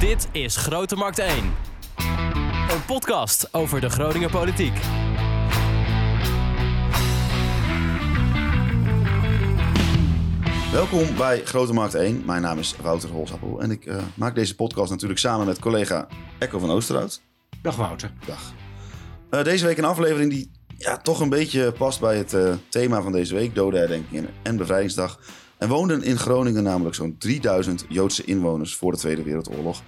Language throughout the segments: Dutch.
Dit is Grote Markt 1. Een podcast over de Groninger politiek. Welkom bij Grote Markt 1. Mijn naam is Wouter Holsappel en ik eh, maak deze podcast natuurlijk samen met collega Echo van Oosterhout. Dag Wouter. Dag. Eh, deze week een aflevering die ja, toch een beetje past bij het eh, thema van deze week, dodenherdenkingen en bevrijdingsdag. Er woonden in Groningen namelijk zo'n 3000 Joodse inwoners voor de Tweede Wereldoorlog.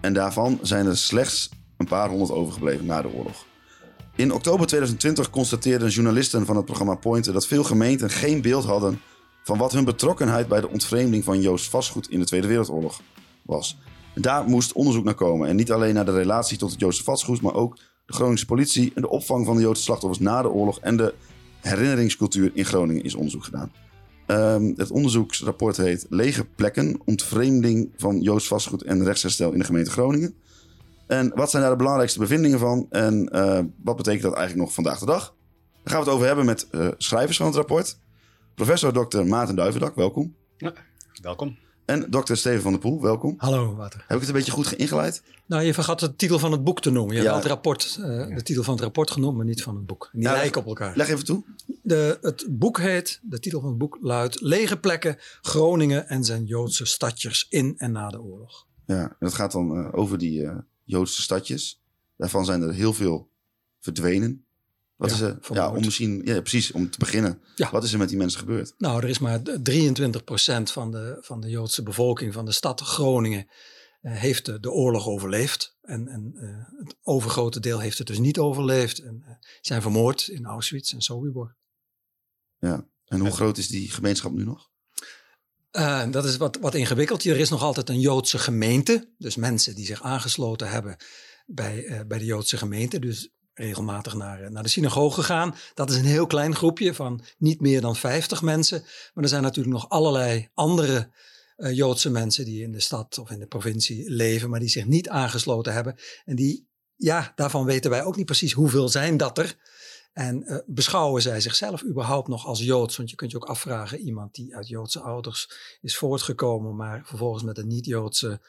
En daarvan zijn er slechts een paar honderd overgebleven na de oorlog. In oktober 2020 constateerden journalisten van het programma Pointer dat veel gemeenten geen beeld hadden van wat hun betrokkenheid bij de ontvreemding van Joods vastgoed in de Tweede Wereldoorlog was. Daar moest onderzoek naar komen. En niet alleen naar de relatie tot het Joodse vastgoed, maar ook de Groningse politie en de opvang van de Joodse slachtoffers na de oorlog en de herinneringscultuur in Groningen is onderzoek gedaan. Ehm, het onderzoeksrapport heet Lege plekken, ontvreemding van Joods vastgoed en rechtsherstel in de gemeente Groningen. En wat zijn daar de belangrijkste bevindingen van en eh, wat betekent dat eigenlijk nog vandaag de dag? Daar gaan we het over hebben met eh, schrijvers van het rapport. Professor Dr. Maarten Duivendak, welkom. Welkom. En Dr. Steven van der Poel, welkom. Hallo, Wouter. Heb ik het een beetje goed ingeleid? Nou, je vergat de titel van het boek te noemen. Je Ja. hebt het rapport, eh, de titel van het rapport genoemd, maar niet van het boek. Die Ja, lijken op elkaar. Leg even toe. De, het boek heet, de titel van het boek luidt Lege plekken, Groningen en zijn Joodse stadjes in en na de oorlog. Ja, en dat gaat dan eh, over die eh, Joodse stadjes. Daarvan zijn er heel veel verdwenen. Wat Ja, is er, ja, om misschien, ja, precies, om te beginnen. Ja. Wat is er met die mensen gebeurd? Nou, er is maar 23% van de, van de Joodse bevolking van de stad Groningen eh, heeft de, de oorlog overleefd. En, en eh, het overgrote deel heeft het dus niet overleefd. En eh, zijn vermoord in Auschwitz en Sobibor. Ja. En hoe groot is die gemeenschap nu nog? Dat is wat, wat ingewikkeld. Er is nog altijd een Joodse gemeente. Dus mensen die zich aangesloten hebben bij, bij de Joodse gemeente. Dus regelmatig naar, eh, naar de synagoge gaan. Dat is een heel klein groepje van niet meer dan 50 mensen. Maar er zijn natuurlijk nog allerlei andere eh, Joodse mensen die in de stad of in de provincie leven. Maar die zich niet aangesloten hebben. En die, ja, daarvan weten wij ook niet precies hoeveel zijn dat er. En eh, beschouwen zij zichzelf überhaupt nog als Joods? Want je kunt je ook afvragen, iemand die uit Joodse ouders is voortgekomen, maar vervolgens met een niet-Joodse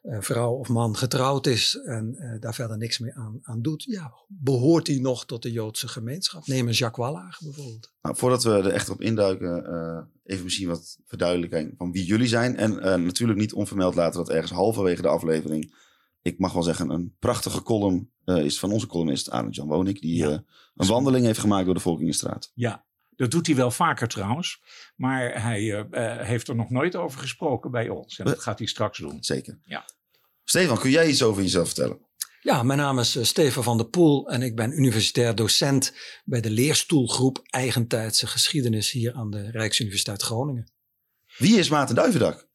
eh, vrouw of man getrouwd is en eh, daar verder niks meer aan, aan doet. Ja, behoort hij nog tot de Joodse gemeenschap? Neem een Jacques Wallage bijvoorbeeld. Nou, voordat we er echt op induiken, eh, even misschien wat verduidelijking van wie jullie zijn. En natuurlijk niet onvermeld laten dat ergens halverwege de aflevering, ik mag wel zeggen, een prachtige column is van onze columnist Arend Jan Wonik. Die Ja. een wandeling heeft gemaakt door de Volkingenstraat. Ja, dat doet hij wel vaker trouwens. Maar hij eh, eh, heeft er nog nooit over gesproken bij ons. En dat gaat hij straks doen. Zeker. Ja. Stefan, kun jij iets over jezelf vertellen? Ja, mijn naam is eh, Steven van der Poel en ik ben universitair docent bij de leerstoelgroep Eigentijdse Geschiedenis hier aan de Rijksuniversiteit Groningen. Wie is Maarten Duivendak?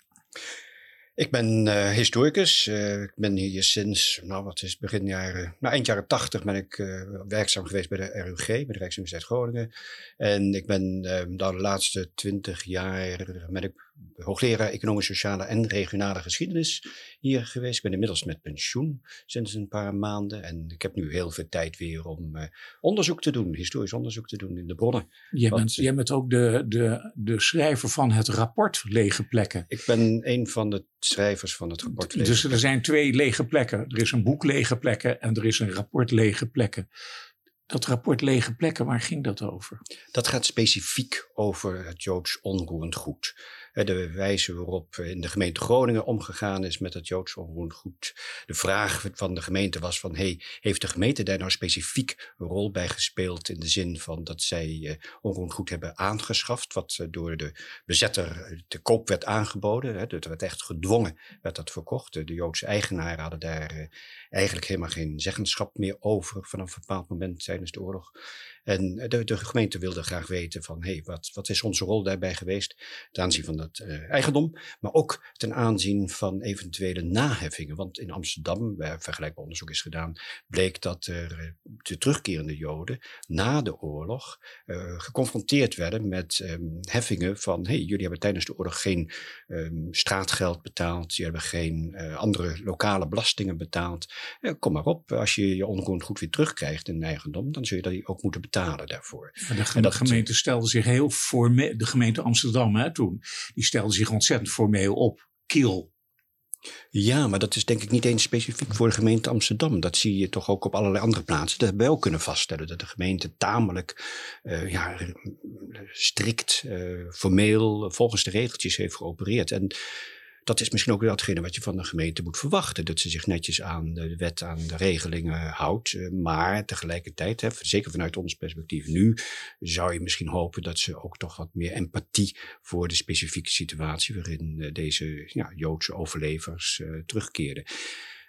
Ik ben eh, historicus. Eh, ik ben hier sinds, nou wat is begin jaren, nou eind jaren tachtig ben ik eh, werkzaam geweest bij de RUG, bij de Rijksuniversiteit Groningen. En ik ben eh, nou, de laatste twintig jaar ben ik hoogleraar economische, sociale en regionale geschiedenis hier geweest. Ik ben inmiddels met pensioen sinds een paar maanden. En ik heb nu heel veel tijd weer om onderzoek te doen, historisch onderzoek te doen in de bronnen. Jij bent, jij bent ook de, de, de schrijver van het rapport Lege Plekken. Ik ben een van de schrijvers van het rapport. Dus er zijn twee lege plekken. Er is een boek Lege Plekken en er is een rapport Lege Plekken. Dat rapport Lege Plekken, waar ging dat over? Dat gaat specifiek over het Joods onroerend goed. Eh, De wijze waarop in de gemeente Groningen omgegaan is met het Joods onroerend. De vraag van de gemeente was van, hey, heeft de gemeente daar nou specifiek een rol bij gespeeld in de zin van dat zij eh, onroerend goed hebben aangeschaft, wat eh, door de bezetter eh, te koop werd aangeboden. Hè, dat werd echt gedwongen, werd dat verkocht. De Joodse eigenaren hadden daar eh, eigenlijk helemaal geen zeggenschap meer over vanaf een bepaald moment tijdens de oorlog. En de, de gemeente wilde graag weten van, hé, hey, wat, wat is onze rol daarbij geweest ten aanzien van dat eh, eigendom, maar ook ten aanzien van eventuele naheffingen. Want in Amsterdam, waar vergelijkbaar onderzoek is gedaan, bleek dat er eh, de terugkerende Joden na de oorlog eh, geconfronteerd werden met ehm, heffingen van, hé, hey, jullie hebben tijdens de oorlog geen ehm, straatgeld betaald, jullie hebben geen andere lokale belastingen betaald. Kom maar op, als je je onroerend goed weer terugkrijgt in eigendom, dan zul je dat ook moeten betalen daarvoor. Maar de En dat- gemeente stelde zich heel formeel, de gemeente Amsterdam hè, toen, die stelde zich ontzettend formeel op. Kiel. Ja, maar dat is denk ik niet eens specifiek voor de gemeente Amsterdam. Dat zie je toch ook op allerlei andere plaatsen. Dat hebben wij ook kunnen vaststellen. Dat de gemeente tamelijk uh, ja, strikt, uh, formeel, volgens de regeltjes heeft geopereerd. En dat is misschien ook datgene wat je van de gemeente moet verwachten. Dat ze zich netjes aan de wet, aan de regelingen houdt. Eh, maar tegelijkertijd, zeker vanuit ons perspectief nu, zou je misschien hopen dat ze ook toch wat meer empathie voor de specifieke situatie waarin eh, deze ja, Joodse overlevers uh, terugkeerden.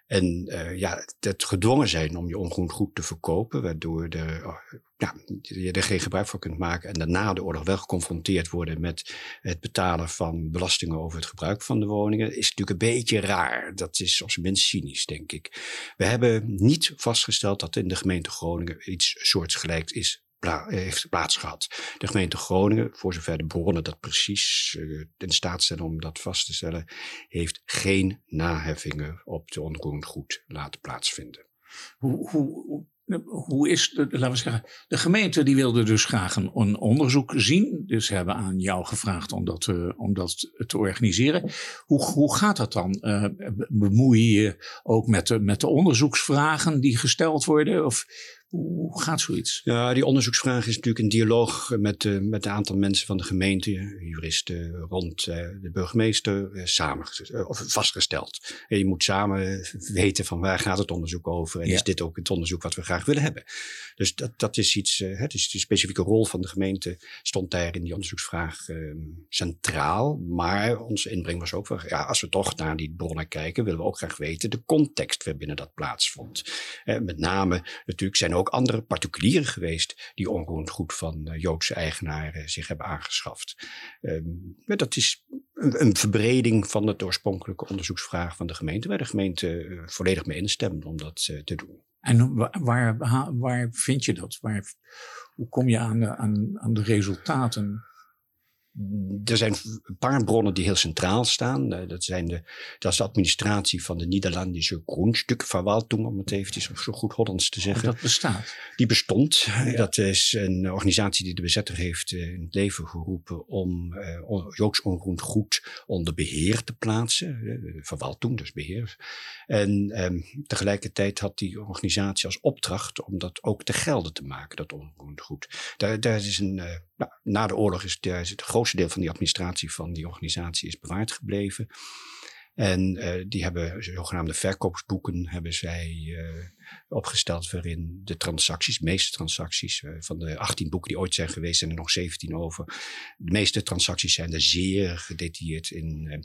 En uh, ja, het gedwongen zijn om je ongroen goed te verkopen, waardoor de, ja, je er geen gebruik van kunt maken. En daarna de oorlog wel geconfronteerd worden met het betalen van belastingen over het gebruik van de woningen, is natuurlijk een beetje raar. Dat is op zijn minst cynisch, denk ik. We hebben niet vastgesteld dat in de gemeente Groningen iets soortgelijks is heeft plaatsgehad. De gemeente Groningen, voor zover de bronnen dat precies uh, in staat zijn om dat vast te stellen, heeft geen naheffingen op de onroerend goed laten plaatsvinden. Hoe, hoe, hoe is, de, laten we zeggen, de gemeente die wilde dus graag een, onderzoek zien. Dus hebben aan jou gevraagd om dat, uh, om dat te organiseren. Hoe, hoe gaat dat dan? Uh, bemoei je je ook met de, met de onderzoeksvragen die gesteld worden? Of hoe gaat zoiets? Ja, die onderzoeksvraag is natuurlijk een dialoog met, uh, met een aantal mensen van de gemeente, juristen rond uh, de burgemeester, uh, samen of vastgesteld. En je moet samen weten van waar gaat het onderzoek over en ja. is dit ook het onderzoek wat we graag willen hebben. Dus dat, dat is iets, het is de specifieke rol van de gemeente stond daar in die onderzoeksvraag ehm, centraal. Maar onze inbreng was ook van, ja, als we toch naar die bronnen kijken, willen we ook graag weten de context waarbinnen dat plaatsvond. met name natuurlijk zijn ook andere particulieren geweest die onroerend goed van uh, Joodse eigenaren zich hebben aangeschaft. Um, dat is een, verbreding van het oorspronkelijke onderzoeksvraag van de gemeente, waar de gemeente uh, volledig mee instemde om dat uh, te doen. En waar, waar vind je dat? Waar, hoe kom je aan aan, aan de resultaten? Er zijn een paar bronnen die heel centraal staan. Eh, dat, zijn de, dat is de administratie van de Nederlandse Grundstückverwaltung, om het eventjes op zo goed Hollands te zeggen. Dat bestaat? Die bestond. Ja. Dat is een organisatie die de bezetter heeft eh, in het leven geroepen om uh, Joods onroerend goed onder beheer te plaatsen. De verwaltung, dus beheer. En um, tegelijkertijd had die organisatie als opdracht om dat ook te gelden te maken, dat onroerend goed. Daar, daar is een, uh, nou, na de oorlog is, daar is het grootste deel van die administratie van die organisatie is bewaard gebleven. En uh, die hebben zogenaamde verkoopsboeken hebben zij uh, opgesteld waarin de transacties, de meeste transacties, uh, van de 18 boeken die ooit zijn geweest, zijn er nog 17 over. De meeste transacties zijn er zeer gedetailleerd in eh,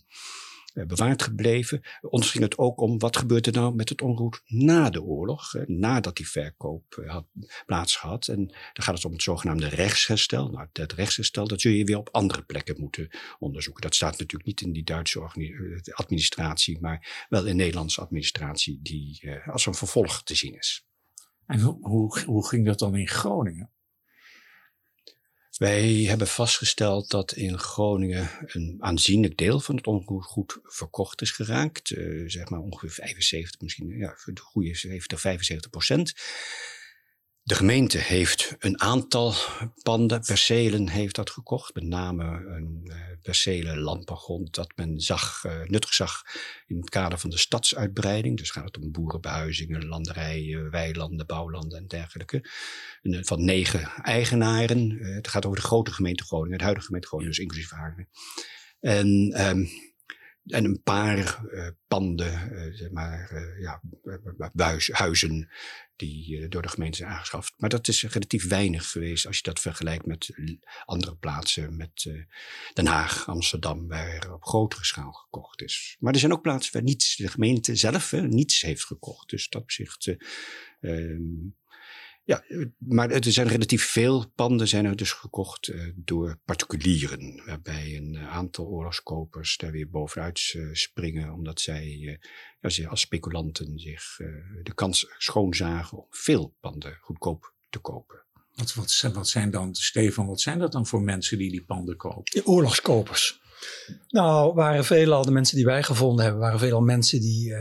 bewaard gebleven. Ons ging het ook om wat gebeurt er nou met het onroet na de oorlog, nadat die verkoop eh, had plaatsgehad. En dan gaat het om het zogenaamde rechtsherstel. Nou, dat rechtsherstel, dat zul je weer op andere plekken moeten onderzoeken. Dat staat natuurlijk niet in die Duitse eh, administratie, maar wel in Nederlandse administratie, die als een vervolg te zien is. En hoe, hoe ging dat dan in Groningen? Wij hebben vastgesteld dat in Groningen een aanzienlijk deel van het onroerend verkocht is geraakt. Uh, zeg maar ongeveer 75, misschien ja, de goede 70, 75 procent. De gemeente heeft een aantal panden, percelen heeft dat gekocht. Met name een uh, percelen landbouwgrond dat men zag, uh, nuttig zag in het kader van de stadsuitbreiding. Dus gaat het om boerenbehuizingen, landerijen, weilanden, bouwlanden en dergelijke. En, uh, van negen eigenaren. het gaat over de grote gemeente Groningen, de huidige gemeente Groningen, dus inclusief Haarlem. En um, en een paar uh, panden, uh, zeg maar, uh, ja, huizen die door de gemeente zijn aangeschaft. Maar dat is relatief weinig geweest als je dat vergelijkt met andere plaatsen, met Den Haag, Amsterdam, waar op grotere schaal gekocht is. Maar er zijn ook plaatsen waar niets, de gemeente zelf niets heeft gekocht. Dus dat opzicht ehm, ja, maar er zijn relatief veel panden zijn er dus gekocht uh, door particulieren. Waarbij een aantal oorlogskopers daar weer bovenuit uh, springen. Omdat zij uh, ja, als speculanten zich de kans schoonzagen om veel panden goedkoop te kopen. Wat, wat, wat zijn dan, Stefan, wat zijn dat dan voor mensen die die panden kopen? De oorlogskopers. Nou, waren veelal de mensen die wij gevonden hebben, waren veelal mensen die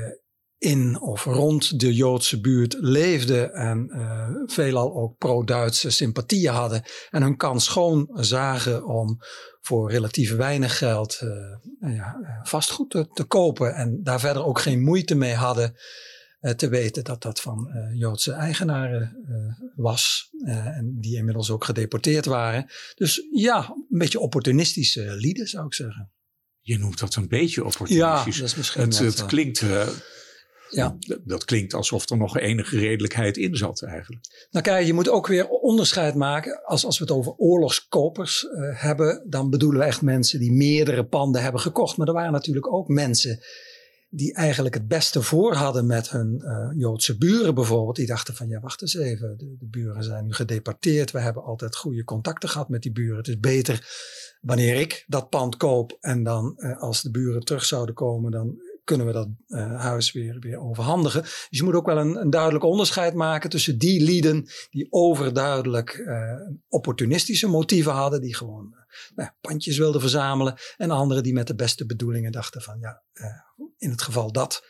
in of rond de Joodse buurt leefden en uh, veelal ook pro-Duitse sympathieën hadden en hun kans schoon zagen om voor relatief weinig geld uh, ja, vastgoed te, te, kopen en daar verder ook geen moeite mee hadden uh, te weten dat dat van Joodse eigenaren was en die inmiddels ook gedeporteerd waren. Dus ja, een beetje opportunistische lieden zou ik zeggen. Je noemt dat een beetje opportunistisch. Ja, dat is misschien het, het klinkt ja. Dat klinkt alsof er nog enige redelijkheid in zat eigenlijk. Nou kijk, je moet ook weer onderscheid maken. Als, als we het over oorlogskopers uh, hebben, dan bedoelen we echt mensen die meerdere panden hebben gekocht. Maar er waren natuurlijk ook mensen die eigenlijk het beste voor hadden met hun uh, Joodse buren bijvoorbeeld. Die dachten van ja, wacht eens even, de, de, buren zijn nu gedeparteerd. We hebben altijd goede contacten gehad met die buren. Het is beter wanneer ik dat pand koop en dan uh, als de buren terug zouden komen, dan kunnen we dat uh, huis weer, weer overhandigen. Dus je moet ook wel een, een duidelijk onderscheid maken tussen die lieden die overduidelijk uh, opportunistische motieven hadden, die gewoon uh, nou, pandjes wilden verzamelen, en anderen die met de beste bedoelingen dachten van ja, in het geval dat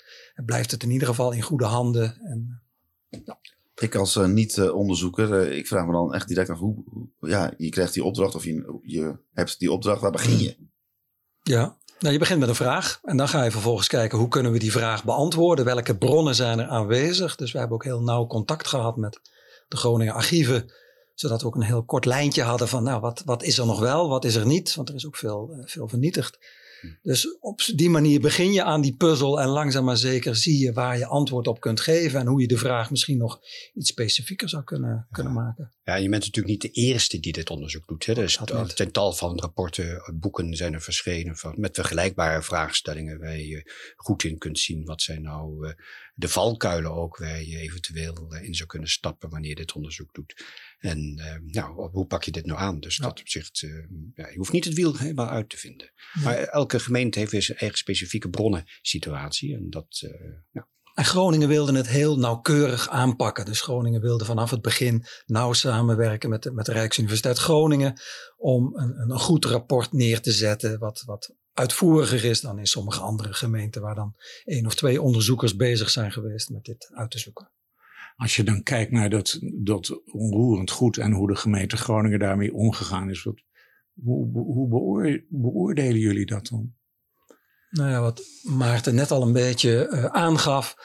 blijft het in ieder geval in goede handen. En, ja. Ik als niet-onderzoeker, ik vraag me dan echt direct af hoe, ja, je krijgt die opdracht of je, je hebt die opdracht, waar begin je? Ja, nou, je begint met een vraag en dan ga je vervolgens kijken hoe kunnen we die vraag beantwoorden. Welke bronnen zijn er aanwezig? Dus we hebben ook heel nauw contact gehad met de Groningen archieven. Zodat we ook een heel kort lijntje hadden van nou, wat, wat is er nog wel, wat is er niet? Want er is ook veel, veel vernietigd. Dus op die manier begin je aan die puzzel en langzaam maar zeker zie je waar je antwoord op kunt geven en hoe je de vraag misschien nog iets specifieker zou kunnen, kunnen maken. Ja, je bent natuurlijk niet de eerste die dit onderzoek doet. Hè. Dus ten tal van rapporten, boeken zijn er verschenen van, met vergelijkbare vraagstellingen waar je goed in kunt zien wat zijn nou uh, de valkuilen ook waar je eventueel uh, in zou kunnen stappen wanneer je dit onderzoek doet. En uh, nou, hoe pak je dit nou aan? Dus ja. dat opzicht, ja, je hoeft niet het wiel helemaal uit te vinden. Ja. Maar elke gemeente heeft weer zijn eigen specifieke bronnen situatie en dat, ja. En Groningen wilde het heel nauwkeurig aanpakken. Dus Groningen wilde vanaf het begin nauw samenwerken met de, met de Rijksuniversiteit Groningen om een, een goed rapport neer te zetten, wat, wat uitvoeriger is dan in sommige andere gemeenten, waar dan één of twee onderzoekers bezig zijn geweest met dit uit te zoeken. Als je dan kijkt naar dat, dat onroerend goed en hoe de gemeente Groningen daarmee omgegaan is, wat, hoe, hoe beoor, beoordelen jullie dat dan? Nou ja, wat Maarten net al een beetje uh, aangaf.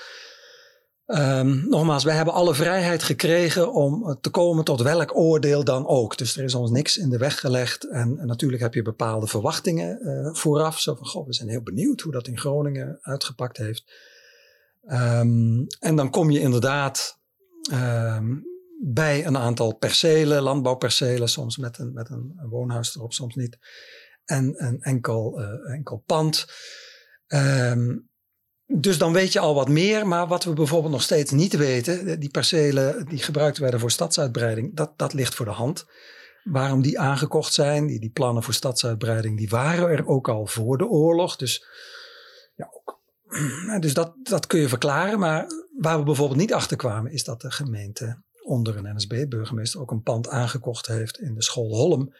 Um, nogmaals, wij hebben alle vrijheid gekregen om te komen tot welk oordeel dan ook. Dus er is ons niks in de weg gelegd. En, natuurlijk heb je bepaalde verwachtingen uh, vooraf. Zo van, goh, we zijn heel benieuwd hoe dat in Groningen uitgepakt heeft. Um, en dan kom je inderdaad um, bij een aantal percelen, landbouwpercelen, soms met een, met een, woonhuis erop, soms niet en een enkel, uh, enkel pand. Um, dus dan weet je al wat meer, maar wat we bijvoorbeeld nog steeds niet weten, die percelen die gebruikt werden voor stadsuitbreiding, dat, dat ligt voor de hand. Waarom die aangekocht zijn, die, die plannen voor stadsuitbreiding, die waren er ook al voor de oorlog. Dus, ja, dus dat, dat kun je verklaren. Maar waar we bijvoorbeeld niet achter kwamen, is dat de gemeente onder een NSB-burgemeester ook een pand aangekocht heeft in de school Holm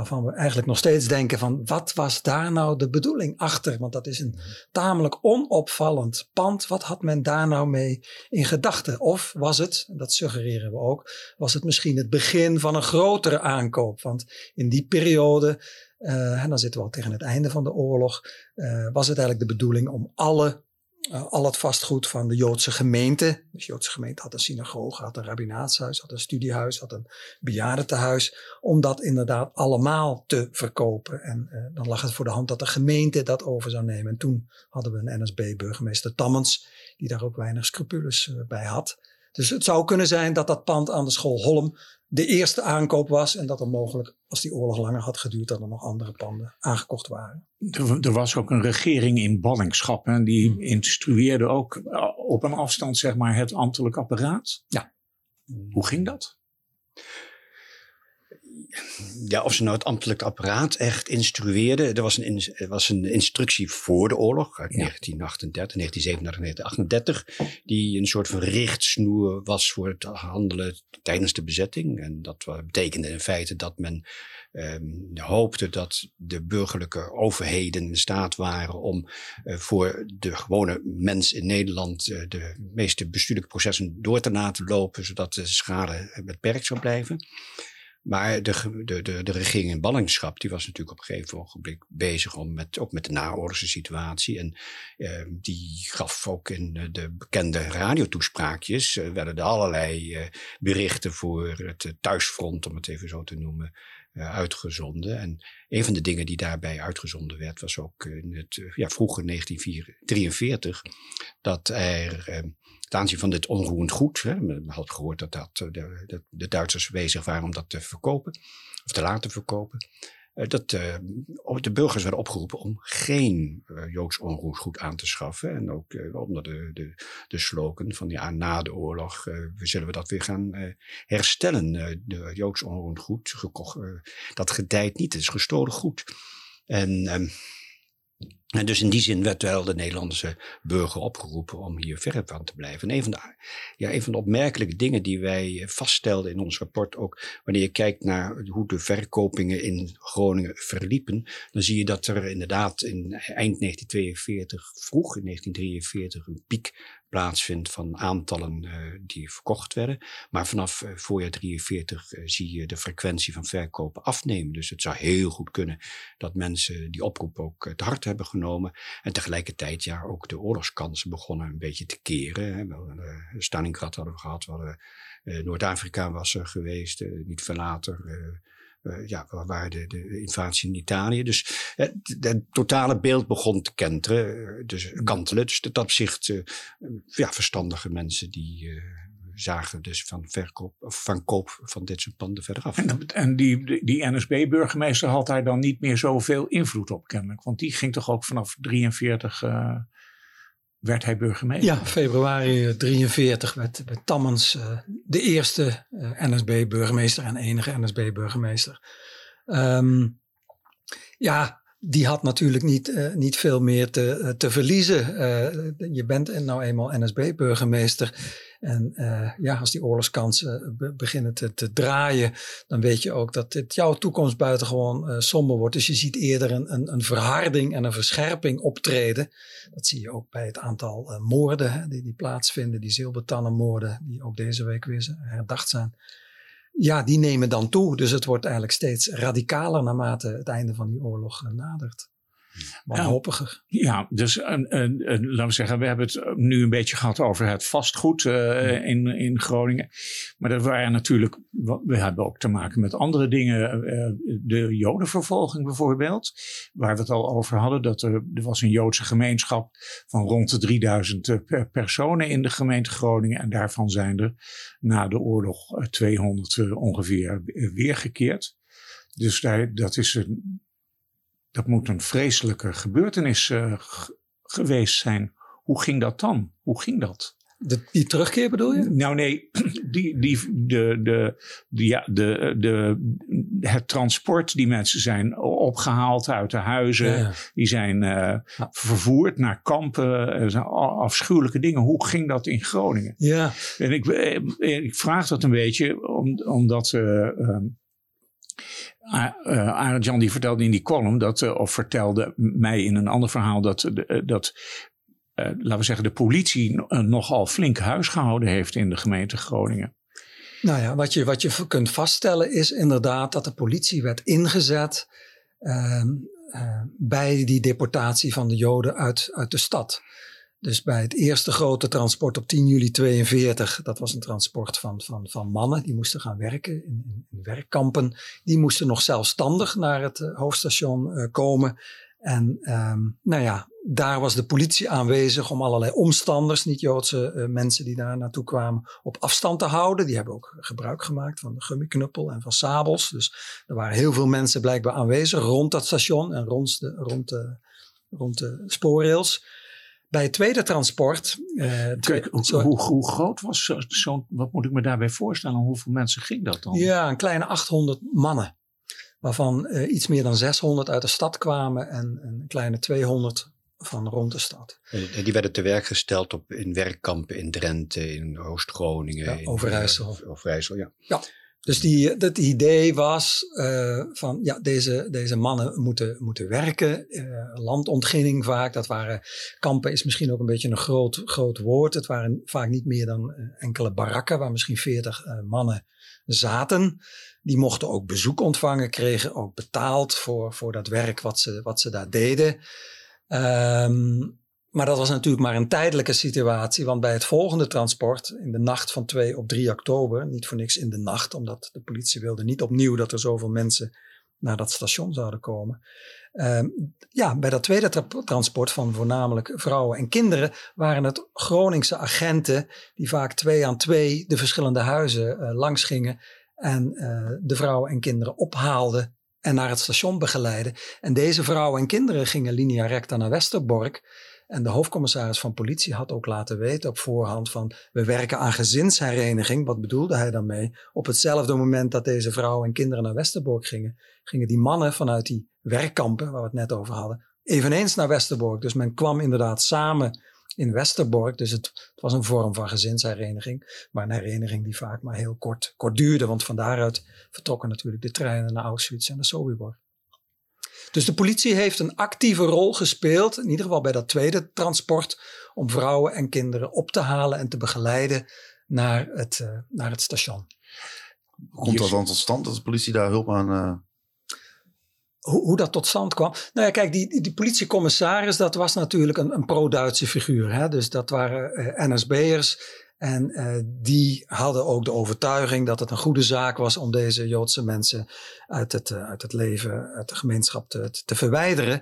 waarvan we eigenlijk nog steeds denken van wat was daar nou de bedoeling achter? Want dat is een tamelijk onopvallend pand. Wat had men daar nou mee in gedachten? Of was het, dat suggereren we ook, was het misschien het begin van een grotere aankoop? Want in die periode, uh, en dan zitten we al tegen het einde van de oorlog, uh, was het eigenlijk de bedoeling om alle uh, al het vastgoed van de Joodse gemeente. Dus de Joodse gemeente had een synagoge, had een rabbinaatshuis, had een studiehuis, had een bejaardentehuis. Om dat inderdaad allemaal te verkopen. En uh, dan lag het voor de hand dat de gemeente dat over zou nemen. En toen hadden we een NSB-burgemeester Tammens, die daar ook weinig scrupules uh, bij had. Dus het zou kunnen zijn dat dat pand aan de school Holm de eerste aankoop was. En dat er mogelijk, als die oorlog langer had geduurd, dat er nog andere panden aangekocht waren. Er, er was ook een regering in ballingschap. En die hmm. instrueerde ook op een afstand, zeg maar, het ambtelijk apparaat. Ja. Hoe ging dat? Ja, of ze nou het ambtelijk apparaat echt instrueerden. Er was een, er was een instructie voor de oorlog uit 1938, 1937, 1938, die een soort van richtsnoer was voor het handelen tijdens de bezetting. En dat betekende in feite dat men um, hoopte dat de burgerlijke overheden in staat waren om uh, voor de gewone mens in Nederland uh, de meeste bestuurlijke processen door te laten lopen, zodat de schade beperkt zou blijven. Maar de, de, de, de regering in ballingschap die was natuurlijk op een gegeven ogenblik bezig om met, ook met de naoorlogse situatie. En uh, die gaf ook in de bekende radiotoespraakjes, uh, werden er allerlei uh, berichten voor het thuisfront, om het even zo te noemen, uitgezonden. En een van de dingen die daarbij uitgezonden werd, was ook in het ja, vroege 1943, dat er ehm, ten aanzien van dit onroerend goed. Hè, men had gehoord dat, dat de, de, de Duitsers bezig waren om dat te verkopen, of te laten verkopen. Uh, dat uh, de burgers werden opgeroepen om geen Joods onroerend goed aan te schaffen. En ook onder de, de, de slogan van ja, na de oorlog zullen we dat weer gaan herstellen. de Joods onroerend goed, dat gedijt niet, het is gestolen goed. En ehm, en dus in die zin werd wel de Nederlandse burger opgeroepen om hier verre van te blijven. En een van, de, ja, een van de opmerkelijke dingen die wij vaststelden in ons rapport, ook wanneer je kijkt naar hoe de verkopingen in Groningen verliepen, dan zie je dat er inderdaad in eind 1942, vroeg in 1943, een piek plaatsvindt van aantallen uh, die verkocht werden. Maar vanaf uh, voorjaar 43 uh, zie je de frequentie van verkopen afnemen. Dus het zou heel goed kunnen dat mensen die oproep ook te hard hebben genomen. En tegelijkertijd ja, ook de oorlogskansen begonnen een beetje te keren. Hè. Stalingrad hadden we gehad, we Noord-Afrika was er geweest, niet veel later. Uh, ja, waar de, de invasie in Italië. Dus het totale beeld begon te kenteren, dus kantelen. Dus dat opzicht, uh, ja, verstandige mensen die uh, zagen dus van verkoop of van koop van dit soort panden verder af. En, en die, die NSB-burgemeester had daar dan niet meer zoveel invloed op kennelijk, want die ging toch ook vanaf 43 werd hij burgemeester. Ja, februari 43 werd, werd Tammens uh, de eerste uh, NSB-burgemeester en enige NSB-burgemeester. Um, ja, die had natuurlijk niet, niet veel meer te, te verliezen. je bent nou eenmaal NSB-burgemeester. En uh, ja, als die oorlogskansen be beginnen te, te, draaien, dan weet je ook dat dit jouw toekomst buitengewoon uh, somber wordt. Dus je ziet eerder een, een, een, verharding en een verscherping optreden. Dat zie je ook bij het aantal moorden hè, die, die plaatsvinden, die zilbertannenmoorden, die ook deze week weer herdacht zijn. Ja, die nemen dan toe. Dus het wordt eigenlijk steeds radicaler naarmate het einde van die oorlog nadert. Wanhopiger. Ja, dus uh, uh, laten we zeggen, we hebben het nu een beetje gehad over het vastgoed uh, in, in Groningen. Maar dat waren natuurlijk, we hebben ook te maken met andere dingen. de jodenvervolging bijvoorbeeld, waar we het al over hadden. Dat er, er was een Joodse gemeenschap van rond de 3000 personen in de gemeente Groningen. En daarvan zijn er na de oorlog 200 ongeveer weergekeerd. Dus daar, dat is een dat moet een vreselijke gebeurtenis uh, geweest zijn. Hoe ging dat dan? Hoe ging dat? De, die terugkeer bedoel je? Nou nee, die, die, de, de, de, ja, de, de, het transport, die mensen zijn opgehaald uit de huizen, ja. die zijn uh, ja. vervoerd naar kampen, afschuwelijke dingen. Hoe ging dat in Groningen? Ja. En ik, ik vraag dat een beetje om, omdat ehm, uh, Arend Jan die vertelde in die column dat, uh, of vertelde mij in een ander verhaal dat, uh, dat laten we zeggen, de politie nogal flink huis gehouden heeft in de gemeente Groningen. Nou ja, wat je, wat je kunt vaststellen is inderdaad dat de politie werd ingezet ehm, bij die deportatie van de Joden uit, uit de stad. Dus bij het eerste grote transport op 10 juli 42, dat was een transport van, van, van mannen die moesten gaan werken in, in werkkampen. Die moesten nog zelfstandig naar het uh, hoofdstation uh, komen. En um, nou ja, daar was de politie aanwezig om allerlei omstanders, niet-Joodse uh, mensen die daar naartoe kwamen, op afstand te houden. Die hebben ook gebruik gemaakt van de gummiknuppel en van sabels. Dus er waren heel veel mensen blijkbaar aanwezig rond dat station en rond de, rond de, rond de spoorrails. Bij het tweede transport. Uh, Kijk, hoe, hoe, hoe, groot was zo'n. Zo wat moet ik me daarbij voorstellen? Hoeveel mensen ging dat dan? Ja, een kleine 800 mannen. waarvan uh, iets meer dan 600 uit de stad kwamen en een kleine 200 van rond de stad. En die werden te werk gesteld op, in werkkampen in Drenthe, in Oost-Groningen. Ja, Overijssel. Overijssel, ja. Ja, dus die, dat idee was uh, van ja, deze, deze mannen moeten, moeten werken. Uh, landontginning vaak, dat waren kampen is misschien ook een beetje een groot, groot woord. Het waren vaak niet meer dan enkele barakken waar misschien veertig mannen zaten. Die mochten ook bezoek ontvangen, kregen ook betaald voor, voor dat werk wat ze, wat ze daar deden. Um, maar dat was natuurlijk maar een tijdelijke situatie, want bij het volgende transport, in de nacht van 2 op 3 oktober, niet voor niks in de nacht, omdat de politie wilde niet opnieuw dat er zoveel mensen naar dat station zouden komen. Um, ja, bij dat tweede tra transport van voornamelijk vrouwen en kinderen waren het Groningse agenten die vaak twee aan twee de verschillende huizen uh, langs gingen en uh, de vrouwen en kinderen ophaalden en naar het station begeleiden. En deze vrouwen en kinderen gingen linea recta naar Westerbork. En de hoofdcommissaris van politie had ook laten weten op voorhand van we werken aan gezinshereniging. Wat bedoelde hij daarmee? Op hetzelfde moment dat deze vrouwen en kinderen naar Westerbork gingen, gingen die mannen vanuit die werkkampen waar we het net over hadden, eveneens naar Westerbork. Dus men kwam inderdaad samen in Westerbork. Dus het, het, was een vorm van gezinshereniging. Maar een hereniging die vaak maar heel kort, kort duurde. Want van daaruit vertrokken natuurlijk de treinen naar Auschwitz en naar Sobibor. Dus de politie heeft een actieve rol gespeeld, in ieder geval bij dat tweede transport, om vrouwen en kinderen op te halen en te begeleiden naar het, uh, naar het station. Komt dat dan tot stand dat de politie daar hulp aan, uh, hoe, hoe, dat tot stand kwam. Nou ja, kijk, die, die politiecommissaris, dat was natuurlijk een, een pro-Duitse figuur. Hè? Dus dat waren uh, NSB'ers. En uh, die hadden ook de overtuiging dat het een goede zaak was om deze Joodse mensen uit het, uh, uit het leven, uit de gemeenschap te, te verwijderen.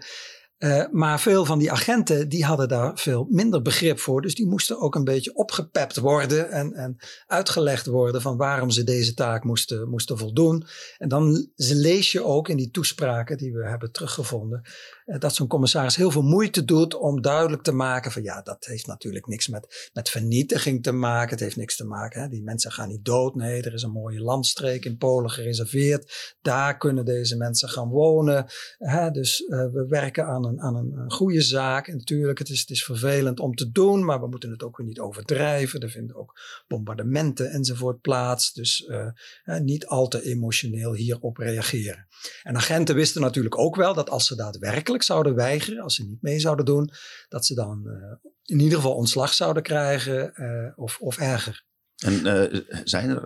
Uh, maar veel van die agenten die hadden daar veel minder begrip voor. Dus die moesten ook een beetje opgepept worden en, en uitgelegd worden van waarom ze deze taak moesten, moesten voldoen. En dan lees je ook in die toespraken die we hebben teruggevonden. Uh, dat zo'n commissaris heel veel moeite doet om duidelijk te maken van ja, dat heeft natuurlijk niks met, met vernietiging te maken. Het heeft niks te maken. Die mensen gaan niet dood. Nee, er is een mooie landstreek in Polen gereserveerd. Daar kunnen deze mensen gaan wonen. Hè. Dus uh, we werken aan een, aan een, goede zaak. En natuurlijk, het is, het is vervelend om te doen, maar we moeten het ook weer niet overdrijven. Er vinden ook bombardementen enzovoort plaats. Dus uh, niet al te emotioneel hierop reageren. En agenten wisten natuurlijk ook wel dat als ze daadwerkelijk zouden weigeren, als ze niet mee zouden doen, dat ze dan uh, in ieder geval ontslag zouden krijgen uh, of, of erger. En uh, zijn er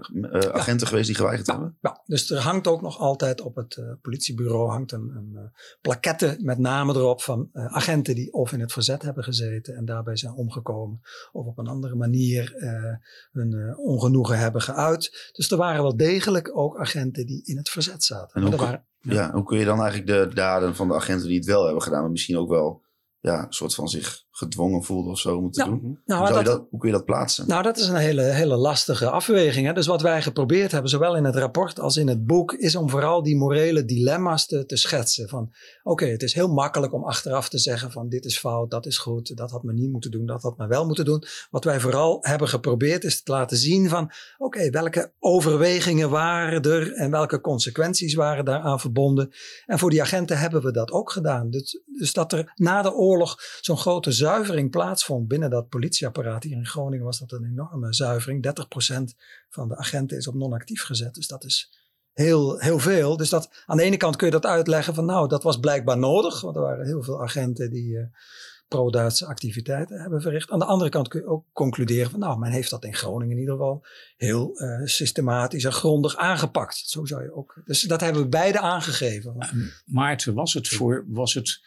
agenten ja. geweest die geweigerd ja. hebben? Ja, dus er hangt ook nog altijd op het politiebureau hangt een, een plaquette met namen erop van agenten die of in het verzet hebben gezeten en daarbij zijn omgekomen of op een andere manier hun ongenoegen hebben geuit. Dus er waren wel degelijk ook agenten die in het verzet zaten. En hoe, waren, ja. hoe kun je dan eigenlijk de daden van de agenten die het wel hebben gedaan, maar misschien ook wel ja, een soort van zich gedwongen voelde of zo om het te ja, doen. Nou, hoe, dat, dat, hoe, kun je dat plaatsen? Nou, dat is een hele, hele lastige afweging. Hè? Dus wat wij geprobeerd hebben, zowel in het rapport als in het boek, is om vooral die morele dilemma's te, te schetsen. Van oké, okay, het is heel makkelijk om achteraf te zeggen van dit is fout, dat is goed, dat had men niet moeten doen, dat had men wel moeten doen. Wat wij vooral hebben geprobeerd is te laten zien van oké, okay, welke overwegingen waren er en welke consequenties waren daaraan verbonden. En voor die agenten hebben we dat ook gedaan. Dus, dus dat er na de oorlog zo'n grote zuivering plaatsvond binnen dat politieapparaat. Hier in Groningen was dat een enorme zuivering. 30% van de agenten is op non-actief gezet. Dus dat is heel, heel veel. Dus dat, aan de ene kant kun je dat uitleggen van nou, dat was blijkbaar nodig. Want er waren heel veel agenten die uh, pro-Duitse activiteiten hebben verricht. Aan de andere kant kun je ook concluderen van nou, men heeft dat in Groningen in ieder geval heel uh, systematisch en grondig aangepakt. Zo zou je ook. Dus dat hebben we beide aangegeven. Maarten, was het voor, was het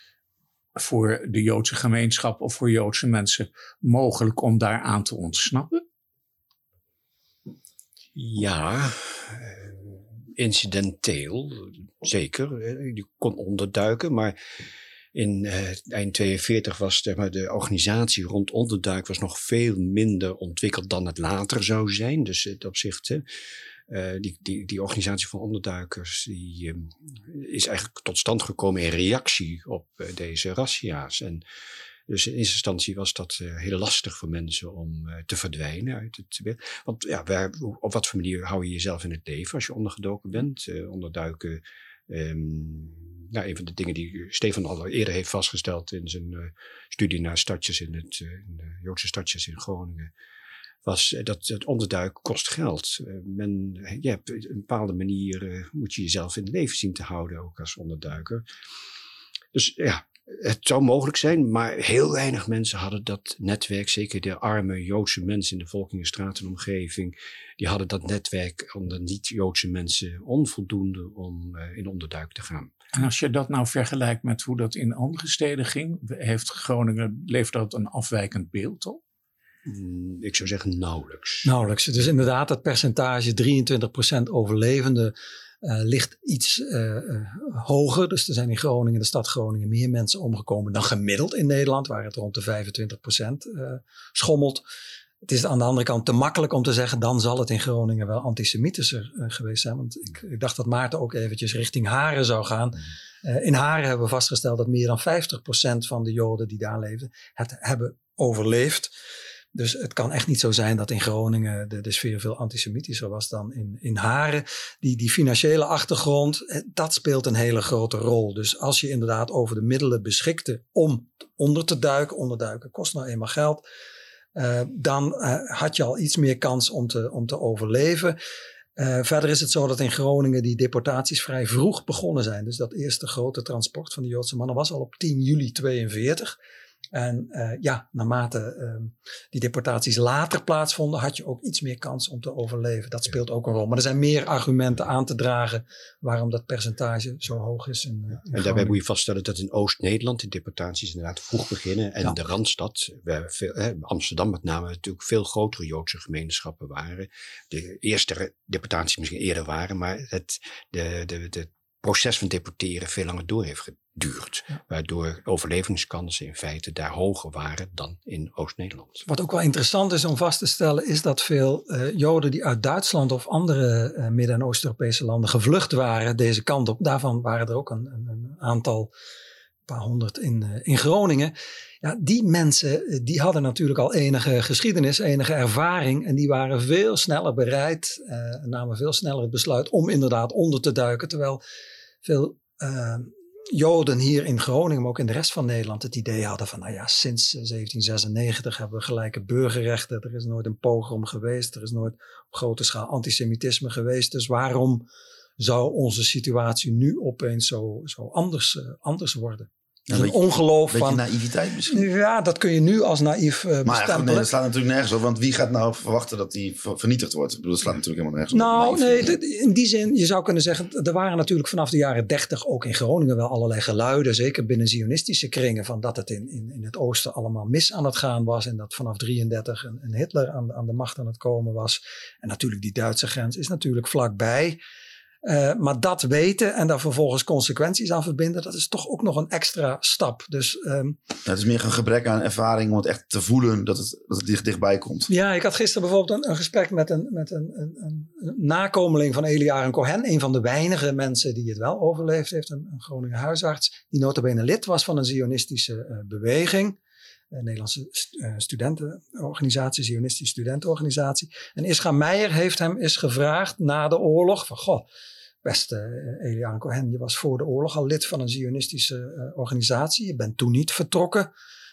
voor de Joodse gemeenschap of voor Joodse mensen mogelijk om daaraan te ontsnappen? Ja, incidenteel, zeker. Je kon onderduiken, maar in uh, eind 42 was maar, de organisatie rond onderduik was nog veel minder ontwikkeld dan het later zou zijn. Dus in dat opzicht uh, die, die, die organisatie van onderduikers die, um, is eigenlijk tot stand gekomen in reactie op uh, deze razzia's. En dus in eerste instantie was dat uh, heel lastig voor mensen om te verdwijnen uit het Want ja, waar, op wat voor manier hou je jezelf in het leven als je ondergedoken bent? onderduiken Um, nou, een van de dingen die Stefan al eerder heeft vastgesteld in zijn studie naar stadjes in, het, Joodse stadjes in Groningen, was dat het onderduik kost geld. Uh, men, je hebt op een bepaalde manier moet je jezelf in leven zien te houden, ook als onderduiker. Dus ja, het zou mogelijk zijn, maar heel weinig mensen hadden dat netwerk. Zeker de arme Joodse mensen in de Volkingenstraat en omgeving. Die hadden dat netwerk onder niet-Joodse mensen onvoldoende om in onderduik te gaan. En als je dat nou vergelijkt met hoe dat in andere steden ging, heeft Groningen, levert dat een afwijkend beeld op? Mm, ik zou zeggen nauwelijks. Nauwelijks. Dus inderdaad, het percentage 23% overlevenden uh, ligt iets uh, uh, hoger. Dus er zijn in Groningen, de stad Groningen, meer mensen omgekomen dan gemiddeld in Nederland, waar het rond de 25% schommelt. Het is aan de andere kant te makkelijk om te zeggen, dan zal het in Groningen wel antisemitischer geweest zijn. Want ik, ik, dacht dat Maarten ook eventjes richting Haren zou gaan. in Haren hebben we vastgesteld dat meer dan 50% van de Joden die daar leefden, het hebben overleefd. Dus het kan echt niet zo zijn dat in Groningen de, sfeer veel antisemitischer was dan in, in Haren. Die, die financiële achtergrond, eh, dat speelt een hele grote rol. Dus als je inderdaad over de middelen beschikte om onder te duiken, onderduiken kost nou eenmaal geld. Uh, dan uh, had je al iets meer kans om te, om te overleven. Verder is het zo dat in Groningen die deportaties vrij vroeg begonnen zijn. Dus dat eerste grote transport van de Joodse mannen was al op 10 juli 42. En uh, ja, naarmate uh, die deportaties later plaatsvonden, had je ook iets meer kans om te overleven. Dat speelt ook een rol. Maar er zijn meer argumenten aan te dragen waarom dat percentage zo hoog is. In, in en daarbij moet je vaststellen dat in Oost-Nederland de deportaties inderdaad vroeg beginnen. En ja. de Randstad, waar veel, Amsterdam met name, natuurlijk veel grotere Joodse gemeenschappen waren. De eerste deportaties misschien eerder waren, maar het, de, de, de proces van deporteren veel langer door heeft Ja. Waardoor overlevingskansen in feite daar hoger waren dan in Oost-Nederland. Wat ook wel interessant is om vast te stellen, is dat veel uh, Joden die uit Duitsland of andere uh, Midden- en Oost-Europese landen gevlucht waren deze kant op, daarvan waren er ook een, een, een aantal, een paar honderd in, uh, in Groningen. Ja, die mensen die hadden natuurlijk al enige geschiedenis, enige ervaring en die waren veel sneller bereid, namen veel sneller het besluit om inderdaad onder te duiken. Terwijl veel uh, Joden hier in Groningen, maar ook in de rest van Nederland, het idee hadden van, nou ja, sinds 1796 hebben we gelijke burgerrechten. Er is nooit een pogrom geweest. Er is nooit op grote schaal antisemitisme geweest. Dus waarom zou onze situatie nu opeens zo, zo anders, uh, anders worden? Een ongeloof van. naïviteit misschien. Ja, dat kun je nu als naïef uh, Maar ja, nee, dat slaat natuurlijk nergens op. Want wie gaat nou verwachten dat die vernietigd wordt? Ik bedoel, dat slaat natuurlijk helemaal nergens nou, op. Nou, nee, in die zin, je zou kunnen zeggen, er waren natuurlijk vanaf de jaren dertig ook in Groningen wel allerlei geluiden, zeker binnen zionistische kringen, van dat het in, in, in het oosten allemaal mis aan het gaan was en dat vanaf 33 een, een Hitler aan, aan de macht aan het komen was. En natuurlijk die Duitse grens is natuurlijk vlakbij. Uh, maar dat weten en daar vervolgens consequenties aan verbinden, dat is toch ook nog een extra stap. Dus, um, ja, het is meer een gebrek aan ervaring om het echt te voelen dat het, dat het dicht, dichtbij komt. Ja, ik had gisteren bijvoorbeeld een, een gesprek met, een, met een, een, een, nakomeling van Elia en Cohen. Een van de weinige mensen die het wel overleefd heeft. Een, Groninger huisarts. Die notabene lid was van een zionistische uh, beweging. Een Nederlandse uh, studentenorganisatie, Zionistische studentenorganisatie. En Ischa Meijer heeft hem eens gevraagd na de oorlog van, goh, beste uh, Eliane Cohen, je was voor de oorlog al lid van een zionistische organisatie. Je bent toen niet vertrokken.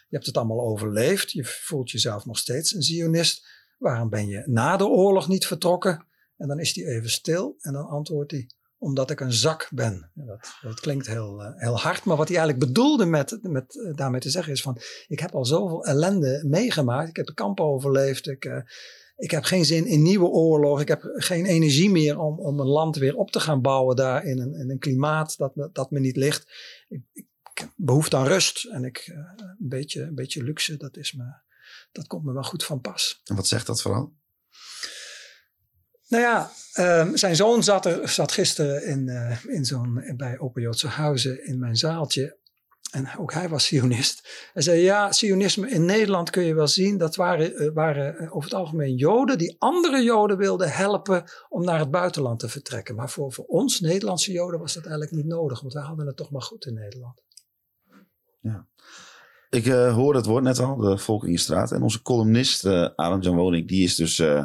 Je hebt het allemaal overleefd. Je voelt jezelf nog steeds een zionist. Waarom ben je na de oorlog niet vertrokken? En dan is hij even stil en dan antwoordt hij, omdat ik een zak ben. Dat, dat, klinkt heel, uh, heel hard, maar wat hij eigenlijk bedoelde met, met uh, daarmee te zeggen is van, ik heb al zoveel ellende meegemaakt. Ik heb de kampen overleefd. Ik, uh, ik heb geen zin in nieuwe oorlog. Ik heb geen energie meer om, om een land weer op te gaan bouwen daar in een, in een klimaat dat me, dat me niet ligt. Ik, ik, behoefte aan rust en ik, een, beetje, een beetje luxe, dat, is me, dat komt me wel goed van pas. En wat zegt dat vooral? Nou ja, um, zijn zoon zat, er, zat gisteren in, uh, in zo'n, bij Open Joodse Huizen in mijn zaaltje. En ook hij was Sionist. Hij zei: Ja, Sionisme in Nederland kun je wel zien. Dat waren, uh, waren uh, over het algemeen Joden die andere Joden wilden helpen om naar het buitenland te vertrekken. Maar voor, voor ons, Nederlandse Joden, was dat eigenlijk niet nodig, want wij hadden het toch maar goed in Nederland. Ja. Ik uh, hoorde het woord net al, de volk in straat. En onze columnist, uh, Arend Jan Woning, die is dus eh,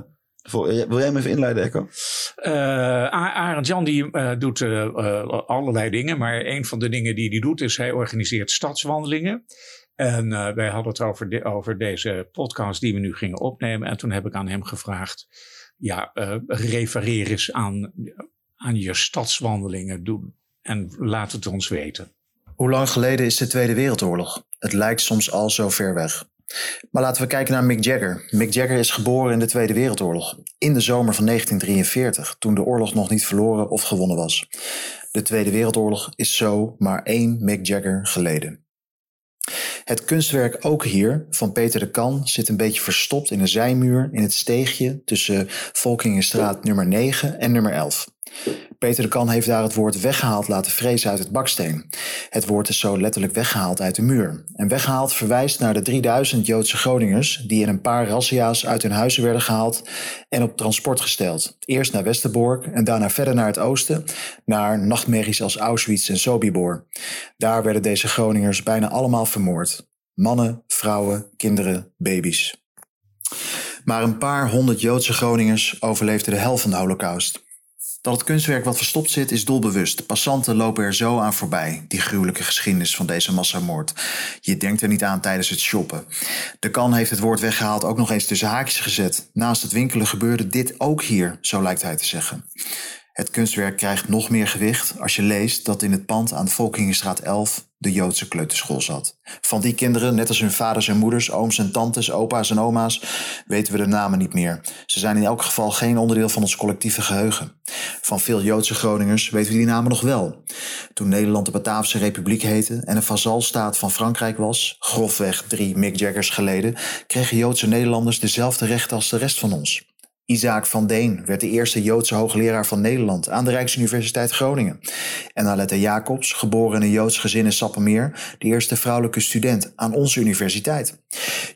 wil jij hem even inleiden, Echo? Uh, Arend Jan die uh, doet uh, allerlei dingen, maar een van de dingen die hij doet is hij organiseert stadswandelingen. En wij hadden het over, de, over deze podcast die we nu gingen opnemen. En toen heb ik aan hem gevraagd, ja, refereer eens aan, aan je stadswandelingen. Doe, en laat het ons weten. Hoe lang geleden is de Tweede Wereldoorlog? Het lijkt soms al zo ver weg. Maar laten we kijken naar Mick Jagger. Mick Jagger is geboren in de Tweede Wereldoorlog, in de zomer van 1943, toen de oorlog nog niet verloren of gewonnen was. De Tweede Wereldoorlog is zo maar één Mick Jagger geleden. Het kunstwerk Ook hier van Peter de Kan zit een beetje verstopt in een zijmuur in het steegje tussen Volkingenstraat nummer 9 en nummer 11. Peter de Kan heeft daar het woord weggehaald laten vrezen uit het baksteen. Het woord is zo letterlijk weggehaald uit de muur. En weggehaald verwijst naar de 3000 Joodse Groningers die in een paar razzia's uit hun huizen werden gehaald en op transport gesteld. Eerst naar Westerbork en daarna verder naar het oosten, naar nachtmerries als Auschwitz en Sobibor. Daar werden deze Groningers bijna allemaal vermoord. Mannen, vrouwen, kinderen, baby's. Maar een paar honderd Joodse Groningers overleefden de hel van de Holocaust. Dat het kunstwerk wat verstopt zit is doelbewust. Passanten lopen er zo aan voorbij, die gruwelijke geschiedenis van deze massamoord. Je denkt er niet aan tijdens het shoppen. De kan heeft het woord weggehaald ook nog eens tussen haakjes gezet. Naast het winkelen gebeurde dit ook hier, zo lijkt hij te zeggen. Het kunstwerk krijgt nog meer gewicht als je leest dat in het pand aan Volkingenstraat 11 de Joodse kleuterschool zat. Van die kinderen, net als hun vaders en moeders, ooms en tantes, opa's en oma's, weten we de namen niet meer. Ze zijn in elk geval geen onderdeel van ons collectieve geheugen. Van veel Joodse Groningers weten we die namen nog wel. Toen Nederland de Bataafse Republiek heette en een vazalstaat van Frankrijk was, grofweg drie Mick Jaggers geleden, kregen Joodse Nederlanders dezelfde rechten als de rest van ons. Isaac van Deen werd de eerste Joodse hoogleraar van Nederland aan de Rijksuniversiteit Groningen. En Aletta Jacobs, geboren in een Joods gezin in Sappemeer, de eerste vrouwelijke student aan onze universiteit.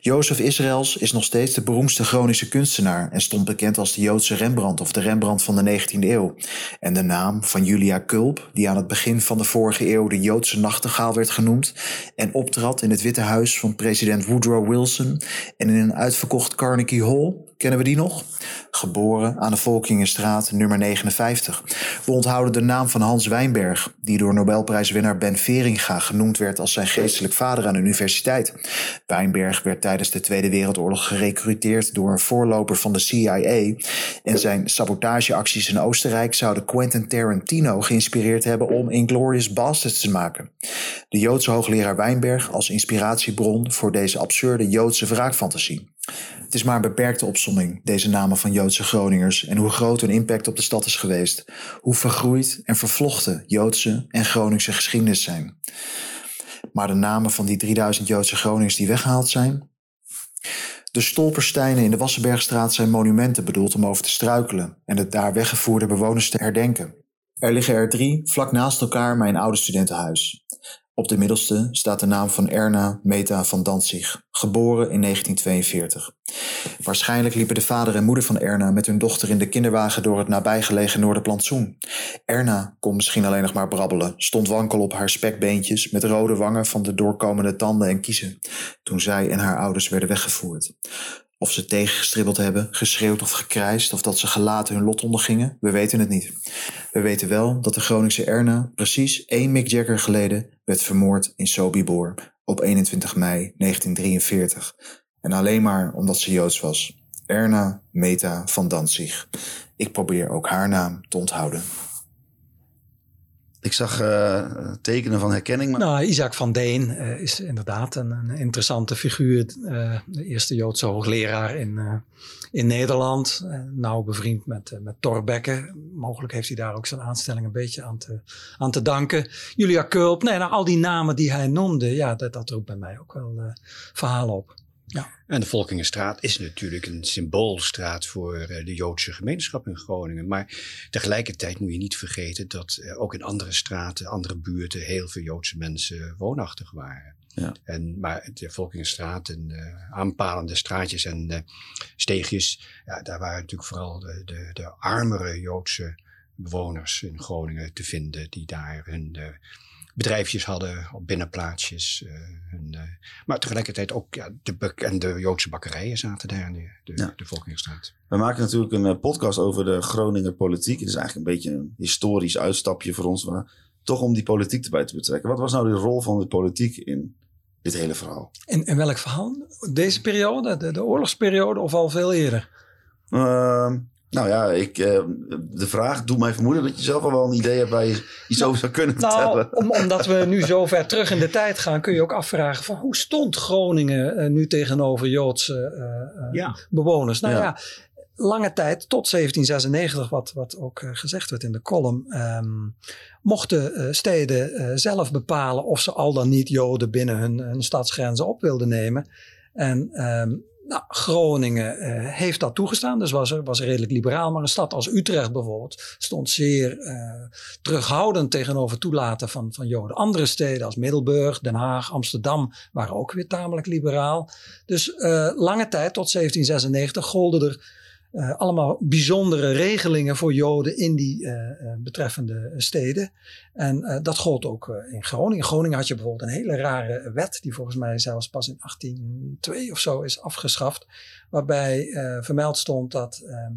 Jozef Israëls is nog steeds de beroemdste Groningse kunstenaar en stond bekend als de Joodse Rembrandt of de Rembrandt van de 19e eeuw. En de naam van Julia Kulp, die aan het begin van de vorige eeuw de Joodse nachtegaal werd genoemd en optrad in het Witte Huis van president Woodrow Wilson en in een uitverkocht Carnegie Hall, Kennen we die nog? Geboren aan de Volkingenstraat nummer 59. We onthouden de naam van Hans Wijnberg, die door Nobelprijswinnaar Ben Veringa genoemd werd als zijn geestelijk vader aan de universiteit. Wijnberg werd tijdens de Tweede Wereldoorlog gerecruiteerd door een voorloper van de CIA en zijn sabotageacties in Oostenrijk zouden Quentin Tarantino geïnspireerd hebben om Inglourious Basterds te maken. De Joodse hoogleraar Wijnberg als inspiratiebron voor deze absurde Joodse wraakfantasie. Het is maar een beperkte opsomming, deze namen van Joodse Groningers, en hoe groot hun impact op de stad is geweest. Hoe vergroeid en vervlochten Joodse en Groningse geschiedenis zijn. Maar de namen van die 3000 Joodse Groningers die weggehaald zijn? De stolpersteinen in de Wassenbergstraat zijn monumenten bedoeld om over te struikelen en de daar weggevoerde bewoners te herdenken. Er liggen er drie vlak naast elkaar mijn oude studentenhuis. Op de middelste staat de naam van Erna Meta van Danzig, geboren in 1942. Waarschijnlijk liepen de vader en moeder van Erna met hun dochter in de kinderwagen door het nabijgelegen Noorderplantsoen. Erna kon misschien alleen nog maar brabbelen, stond wankel op haar spekbeentjes met rode wangen van de doorkomende tanden en kiezen, toen zij en haar ouders werden weggevoerd. Of ze tegengestribbeld hebben, geschreeuwd of gekrijsd, of dat ze gelaten hun lot ondergingen, we weten het niet. We weten wel dat de Groningse Erna precies één Mick Jagger geleden werd vermoord in Sobibor op 21 mei 1943. En alleen maar omdat ze Joods was. Erna Meta van Danzig. Ik probeer ook haar naam te onthouden. Ik zag uh, tekenen van herkenning. Maar... Nou, Isaac van Deen uh, is inderdaad een, een interessante figuur. Uh, de eerste Joodse hoogleraar in, in Nederland. nauw bevriend met, met Torbekke. Mogelijk heeft hij daar ook zijn aanstelling een beetje aan te, aan te danken. Julia Kulp. Nee, nou, al die namen die hij noemde. Ja, dat, dat roept bij mij ook wel verhalen op. Ja. En de Volkingenstraat is natuurlijk een symboolstraat voor eh, de Joodse gemeenschap in Groningen. Maar tegelijkertijd moet je niet vergeten dat ook in andere straten, andere buurten, heel veel Joodse mensen woonachtig waren. Ja. En, maar de Volkingenstraat en uh, aanpalende straatjes en uh, steegjes, ja, daar waren natuurlijk vooral de, de, de armere Joodse bewoners in Groningen te vinden, die daar hun bedrijfjes hadden op binnenplaatsjes. eh, hun, eh, maar tegelijkertijd ook ja, de bekende Joodse bakkerijen zaten daar in de, de, Ja. de. We maken natuurlijk een eh, podcast over de Groninger politiek. Het is eigenlijk een beetje een historisch uitstapje voor ons. Maar toch om die politiek erbij te betrekken. Wat was nou de rol van de politiek in dit hele verhaal? In, in welk verhaal? Deze periode, de, de oorlogsperiode of al veel eerder? Ehm, nou ja, ik, eh, de vraag doet mij vermoeden dat je zelf al wel een idee hebt waar je iets over zou kunnen Nou, vertellen. om, omdat we nu zo ver terug in de tijd gaan, kun je ook afvragen van hoe stond Groningen eh, nu tegenover Joodse eh, eh, Ja. bewoners? Nou Ja. ja. lange tijd, tot 1796, wat, wat ook gezegd werd in de column, ehm, mochten eh, steden eh, zelf bepalen of ze al dan niet Joden binnen hun, hun stadsgrenzen op wilden nemen. En ehm, nou, Groningen eh, heeft dat toegestaan, dus was, er, was redelijk liberaal. Maar een stad als Utrecht bijvoorbeeld stond zeer eh, terughoudend tegenover toelaten van, van Joden. Andere steden als Middelburg, Den Haag, Amsterdam waren ook weer tamelijk liberaal. Dus eh, lange tijd, tot 1796, golden er eh, allemaal bijzondere regelingen voor Joden in die eh, eh, betreffende steden. En dat gold ook in Groningen. In Groningen had je bijvoorbeeld een hele rare wet, die volgens mij zelfs pas in 1802 of zo is afgeschaft. Waarbij vermeld stond dat ehm,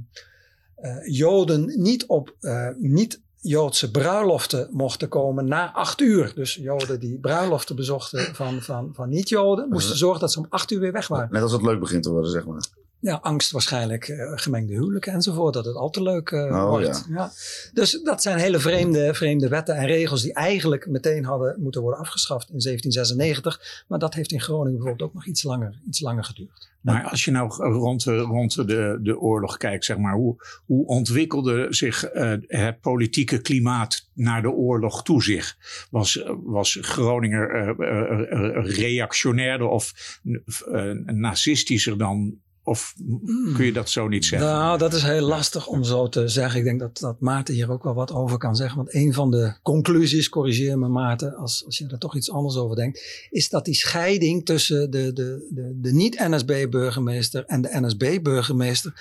eh, Joden niet op niet Joodse bruiloften mochten komen na acht uur. Dus Joden die bruiloften bezochten van, van, van niet-Joden, moesten zorgen dat ze om acht uur weer weg waren. Net als het leuk begint te worden, zeg maar. Ja, angst waarschijnlijk, eh, gemengde huwelijken enzovoort, dat het al te leuk eh, Oh, wordt. Ja. Dus dat zijn hele vreemde, vreemde wetten en regels die eigenlijk meteen hadden moeten worden afgeschaft in 1796. Maar dat heeft in Groningen bijvoorbeeld ook nog iets langer, iets langer geduurd. Maar als je nou rond, de, rond de, de oorlog kijkt, zeg maar, hoe, hoe ontwikkelde zich eh, het politieke klimaat naar de oorlog toe zich? Was, was Groninger eh, eh, eh, reactionairder of eh, nazistischer dan? Of kun je dat zo niet zeggen? Nou, dat is heel lastig om zo te zeggen. Ik denk dat, dat Maarten hier ook wel wat over kan zeggen. Want een van de conclusies, corrigeer me Maarten, als, als je er toch iets anders over denkt, is dat die scheiding tussen de, de, de, de niet-NSB-burgemeester en de NSB-burgemeester,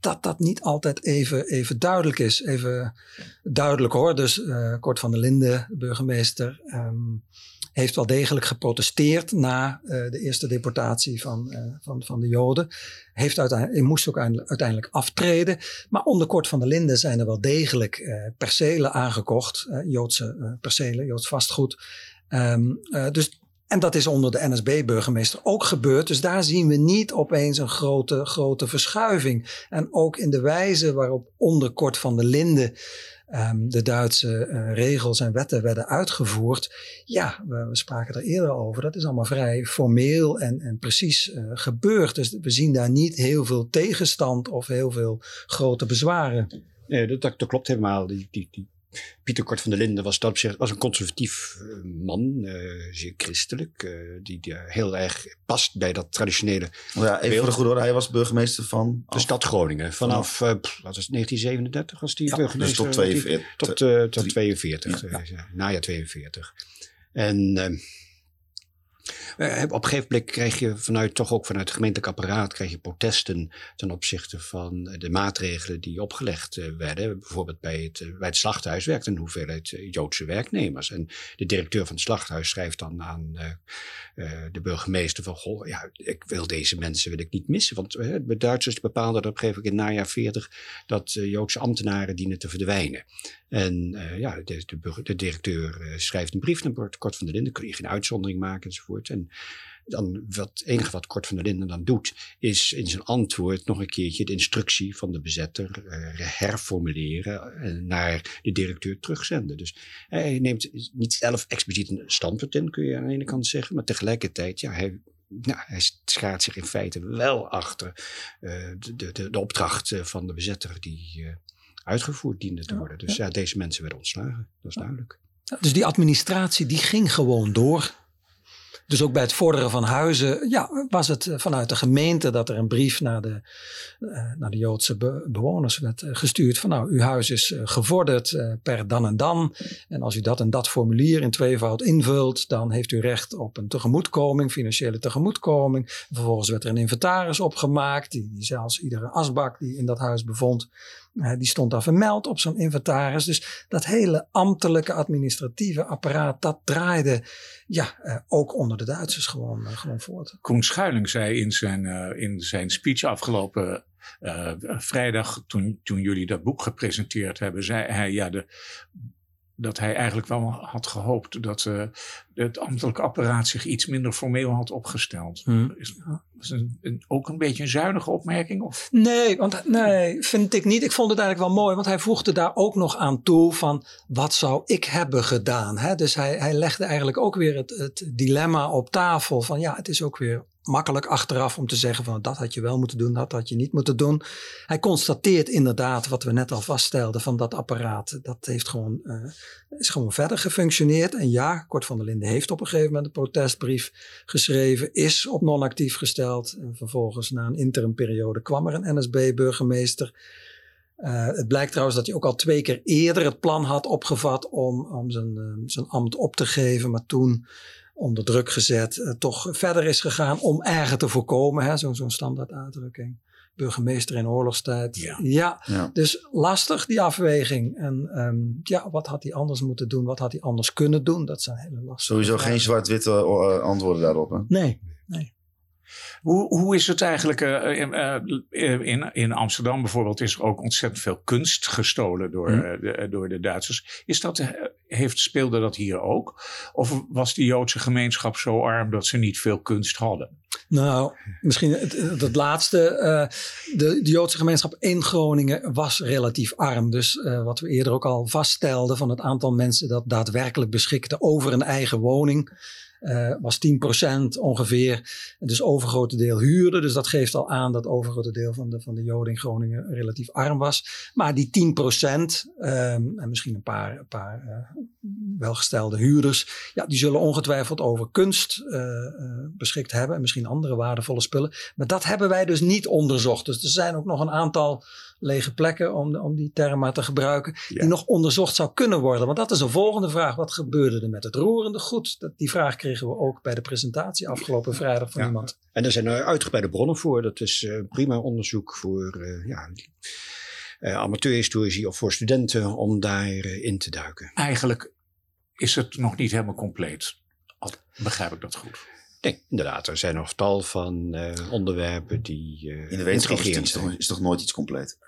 dat dat niet altijd even, even duidelijk is. Even duidelijk hoor. Dus eh Kort van der Linden, de burgemeester, ehm, heeft wel degelijk geprotesteerd na eh, de eerste deportatie van, eh, van, van de Joden. Heeft uiteindelijk, moest ook uiteindelijk- aftreden. Maar onder Kort van der Linden zijn er wel degelijk eh, percelen aangekocht. Joodse percelen, Joods vastgoed. Ehm, eh, dus, en dat is onder de NSB-burgemeester ook gebeurd. Dus daar zien we niet opeens een grote, grote verschuiving. En ook in de wijze waarop onder Kort van der Linden ehm, de Duitse eh, regels en wetten werden uitgevoerd. Ja, we, we spraken er eerder over. Dat is allemaal vrij formeel en, en precies eh, gebeurd. Dus we zien daar niet heel veel tegenstand of heel veel grote bezwaren. Nee, dat, klopt helemaal. Die, die, die Pieter Kort van der Linden was dat op zich was een conservatief eh, man, eh, zeer christelijk, eh, die, die heel erg past bij dat traditionele Maar ja, even Beeld. voor de goede orde, hij was burgemeester van... de stad Groningen. Vanaf, eh, pff, wat is het, 1937 was die Ja, dus burgemeester. tot die- 42. Tot, tot drie- 42, Ja, eh, ja, najaar 42. En eh, op een gegeven moment krijg je vanuit, toch ook vanuit het gemeentelijk apparaat, krijg je protesten ten opzichte van de maatregelen die opgelegd eh, werden. Bijvoorbeeld bij het, eh, bij het slachthuis werkt een hoeveelheid Joodse werknemers. En de directeur van het slachthuis schrijft dan aan de burgemeester van, goh, ja, ik wil deze mensen wil ik niet missen. Want de Duitsers bepaalden dat op een gegeven moment in het najaar 40 dat Joodse ambtenaren dienen te verdwijnen. En ja, de, de, de directeur schrijft een brief naar Kort van der Linden. Kun je geen uitzondering maken enzovoort. En dan wat, het enige wat Kort van der Linden dan doet, is in zijn antwoord nog een keertje de instructie van de bezetter eh, herformuleren en naar de directeur terugzenden. Dus hij neemt niet zelf expliciet een standpunt in, kun je aan de ene kant zeggen, maar tegelijkertijd, ja, hij nou, hij schaart zich in feite wel achter eh, de, de, de opdracht eh, van de bezetter die eh, uitgevoerd diende te worden. Dus ja, deze mensen werden ontslagen, dat is duidelijk. Dus die administratie die ging gewoon door. Dus ook bij het vorderen van huizen ja, was het eh, vanuit de gemeente dat er een brief naar de, eh, naar de Joodse be- bewoners werd eh, gestuurd. Van nou, uw huis is gevorderd per dan en dan. En als u dat en dat formulier in tweevoud invult, dan heeft u recht op een tegemoetkoming, financiële tegemoetkoming. Vervolgens werd er een inventaris opgemaakt, die, zelfs iedere asbak die in dat huis bevond, die stond daar vermeld op zo'n inventaris. Dus dat hele ambtelijke administratieve apparaat, dat draaide ja, eh, ook onder de Duitsers gewoon, eh, gewoon voort. Koen Schuiling zei in zijn, eh, in zijn speech afgelopen vrijdag, toen, toen jullie dat boek gepresenteerd hebben, zei hij ja, de, dat hij eigenlijk wel had gehoopt dat eh, het ambtelijke apparaat zich iets minder formeel had opgesteld. Hmm. Is, is een, een- ook een beetje een zuinige opmerking? Of? Nee, want, nee, vind ik niet. Ik vond het eigenlijk wel mooi, want hij voegde daar ook nog aan toe van wat zou ik hebben gedaan. Hè? Dus hij, hij legde eigenlijk ook weer het, het dilemma op tafel van ja, het is ook weer makkelijk achteraf om te zeggen van dat had je wel moeten doen, dat had je niet moeten doen. Hij constateert inderdaad wat we net al vaststelden van dat apparaat. Dat heeft gewoon, eh, is gewoon verder gefunctioneerd. En ja, Kort van der Linden heeft op een gegeven moment een protestbrief geschreven, is op non-actief gesteld. En vervolgens na een interimperiode kwam er een NSB-burgemeester. Eh, het blijkt trouwens dat hij ook al twee keer eerder het plan had opgevat om, om zijn, eh, zijn ambt op te geven. Maar toen onder druk gezet eh, toch verder is gegaan om erger te voorkomen. hè, Zo'n zo'n standaard uitdrukking. Burgemeester in oorlogstijd. Ja. ja, Ja. dus lastig die afweging. En ehm, ja, wat had hij anders moeten doen? Wat had hij anders kunnen doen? Dat zijn hele lastige Sowieso vragen. geen zwart-witte eh, antwoorden daarop. Hè? Nee. Hoe, hoe is het eigenlijk? eh, in, eh, in, in Amsterdam bijvoorbeeld is er ook ontzettend veel kunst gestolen door, Hm. eh, de, door de Duitsers. Is dat, eh, heeft, speelde dat hier ook? Of was die Joodse gemeenschap zo arm dat ze niet veel kunst hadden? Nou, misschien het, laatste. eh, de, de Joodse gemeenschap in Groningen was relatief arm. Dus eh, wat we eerder ook al vaststelden van het aantal mensen dat daadwerkelijk beschikte over een eigen woning. Eh, was 10% ongeveer. Dus overgrote deel huurde. Dus dat geeft al aan dat overgrote deel van de, van de Joden in Groningen relatief arm was. Maar die 10% ehm, en misschien een paar, een paar eh, welgestelde huurders. Ja, die zullen ongetwijfeld over kunst eh, beschikt hebben. En misschien andere waardevolle spullen. Maar dat hebben wij dus niet onderzocht. Dus er zijn ook nog een aantal lege plekken, om, om die term maar te gebruiken, Ja. die nog onderzocht zou kunnen worden. Want dat is een volgende vraag. Wat gebeurde er met het roerende goed? Dat, die vraag kregen we ook bij de presentatie afgelopen vrijdag van Ja. iemand. En er zijn er uitgebreide bronnen voor. Dat is eh, prima onderzoek voor eh, ja, eh, amateurhistorici of voor studenten om daarin in te duiken. Eigenlijk is het nog niet helemaal compleet. Al begrijp ik dat goed. Nee, inderdaad. Er zijn nog tal van eh, onderwerpen die eh In de wetenschap is, is toch nooit iets compleet?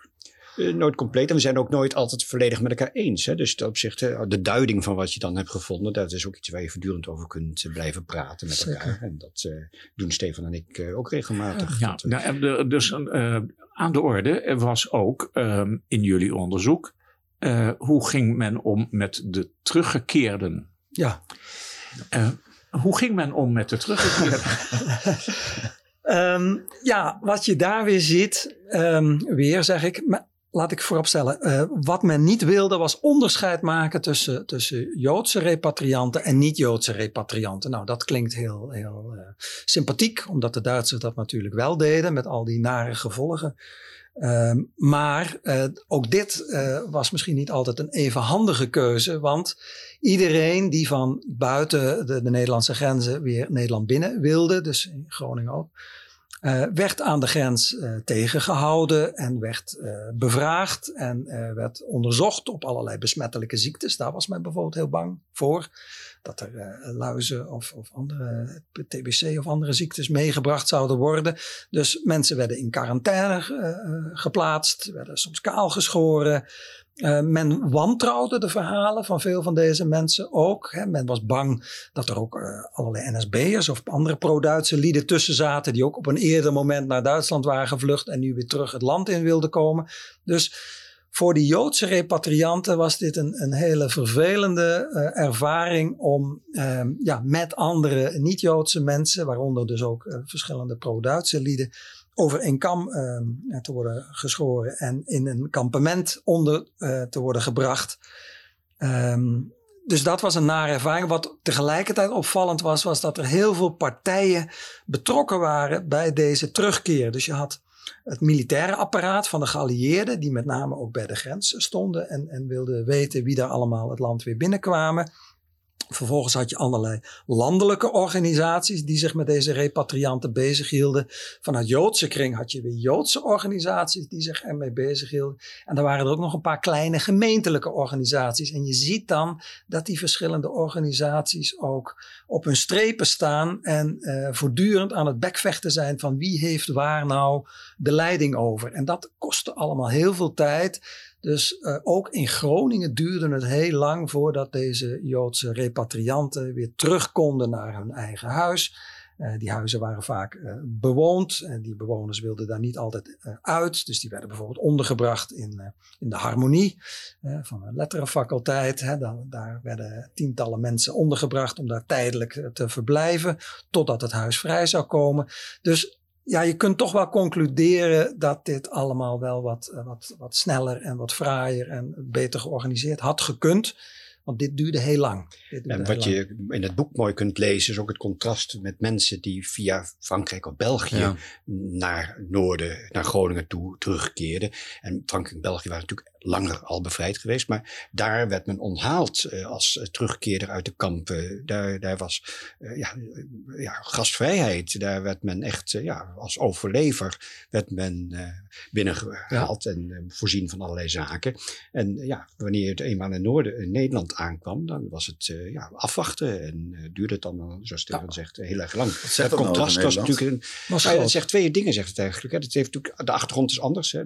Eh, nooit compleet. En we zijn ook nooit altijd volledig met elkaar eens. Hè? Dus ten opzichte, de duiding van wat je dan hebt gevonden, dat is ook iets waar je voortdurend over kunt eh, blijven praten met Zeker. elkaar. En dat eh, doen Stefan en ik eh, ook regelmatig. Ja, eh, nou, de- dus eh, aan de orde was ook ehm, in jullie onderzoek. eh, hoe ging men om met de teruggekeerden? Ja. Eh, hoe ging men om met de teruggekeerden? Ehm, ja, wat je daar weer ziet, ehm, weer zeg ik, maar laat ik vooropstellen. eh wat men niet wilde was onderscheid maken tussen, tussen Joodse repatrianten en niet-Joodse repatrianten. Nou, dat klinkt heel, heel eh, sympathiek, omdat de Duitsers dat natuurlijk wel deden met al die nare gevolgen. Ehm, maar eh, ook dit was misschien niet altijd een even handige keuze, want iedereen die van buiten de, de Nederlandse grenzen weer Nederland binnen wilde, dus in Groningen ook, eh, werd aan de grens eh, tegengehouden en werd eh, bevraagd en werd onderzocht op allerlei besmettelijke ziektes. Daar was men bijvoorbeeld heel bang voor. Dat er luizen of, of andere TBC of andere ziektes meegebracht zouden worden. Dus mensen werden in quarantaine geplaatst, werden soms kaal geschoren. Eh, men wantrouwde de verhalen van veel van deze mensen ook. Hè. Men was bang dat er ook eh, allerlei NSB'ers of andere pro-Duitse lieden tussen zaten. die ook op een eerder moment naar Duitsland waren gevlucht. en nu weer terug het land in wilden komen. Dus voor die Joodse repatrianten was dit een, een hele vervelende eh, ervaring. om eh, ja, met andere niet-Joodse mensen, waaronder dus ook verschillende pro-Duitse lieden over één kam eh, te worden geschoren en in een kampement onder eh, te worden gebracht. Ehm, dus dat was een nare ervaring. Wat tegelijkertijd opvallend was, was dat er heel veel partijen betrokken waren bij deze terugkeer. Dus je had het militaire apparaat van de geallieerden, die met name ook bij de grens stonden en, en wilden weten wie daar allemaal het land weer binnenkwamen. Vervolgens had je allerlei landelijke organisaties die zich met deze repatrianten bezighielden. Vanuit Joodse kring had je weer Joodse organisaties die zich ermee bezighielden. En er waren er ook nog een paar kleine gemeentelijke organisaties. En je ziet dan dat die verschillende organisaties ook op hun strepen staan en uh, voortdurend aan het bekvechten zijn van wie heeft waar nou de leiding over. En dat kostte allemaal heel veel tijd. Dus uh, ook in Groningen duurde het heel lang voordat deze Joodse repatrianten weer terug konden naar hun eigen huis. Uh, die huizen waren vaak uh, bewoond en die bewoners wilden daar niet altijd uit. Dus die werden bijvoorbeeld ondergebracht in, in de harmonie van een letterenfaculteit. Hè. Dan, daar werden tientallen mensen ondergebracht om daar tijdelijk te verblijven totdat het huis vrij zou komen. Dus ja, je kunt toch wel concluderen dat dit allemaal wel wat, eh, wat, wat sneller en wat fraaier en beter georganiseerd had gekund. Want dit duurde heel lang. Duurde en wat je in het boek mooi kunt lezen is ook het contrast met mensen die via Frankrijk of België ja. naar Noorden, naar Groningen toe terugkeerden. En Frankrijk en België waren natuurlijk langer al bevrijd geweest. Maar daar werd men onthaald uh, als uh, terugkeerder uit de kampen. Daar, daar was ja, ja, gastvrijheid. Daar werd men echt ja, als overlever werd men binnengehaald ja. en voorzien van allerlei zaken. En ja, wanneer het eenmaal in, Noorden, in Nederland aankwam, dan was het ja, afwachten. En duurde het dan, zoals Stefan ja. zegt, heel erg lang. Het contrast was natuurlijk een. Was het zegt twee dingen, zegt het eigenlijk. Hè. Het heeft natuurlijk, de achtergrond is anders. Hè.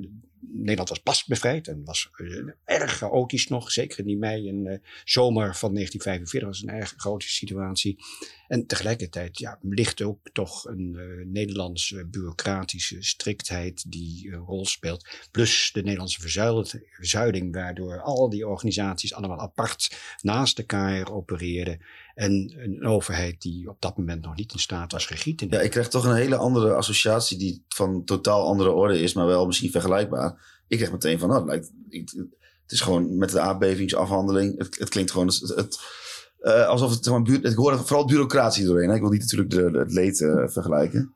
Nederland was pas bevrijd en was uh, erg chaotisch nog. Zeker in die mei en uh, zomer van 1945 was een erg chaotische situatie. En tegelijkertijd ja, ligt ook toch een uh, Nederlandse bureaucratische striktheid die een rol speelt. Plus de Nederlandse verzuiling, waardoor al die organisaties allemaal apart naast elkaar opereerden. En een overheid die op dat moment nog niet in staat was regie te Ja, ik krijg toch een hele andere associatie die van totaal andere orde is, maar wel misschien vergelijkbaar. Ik krijg meteen van, nou, het, lijkt, het is gewoon met de aardbevingsafhandeling. Het, het klinkt gewoon het, het uh, alsof het, zeg ik hoor vooral bureaucratie doorheen. Hè? Ik wil niet natuurlijk de, het leed uh, vergelijken.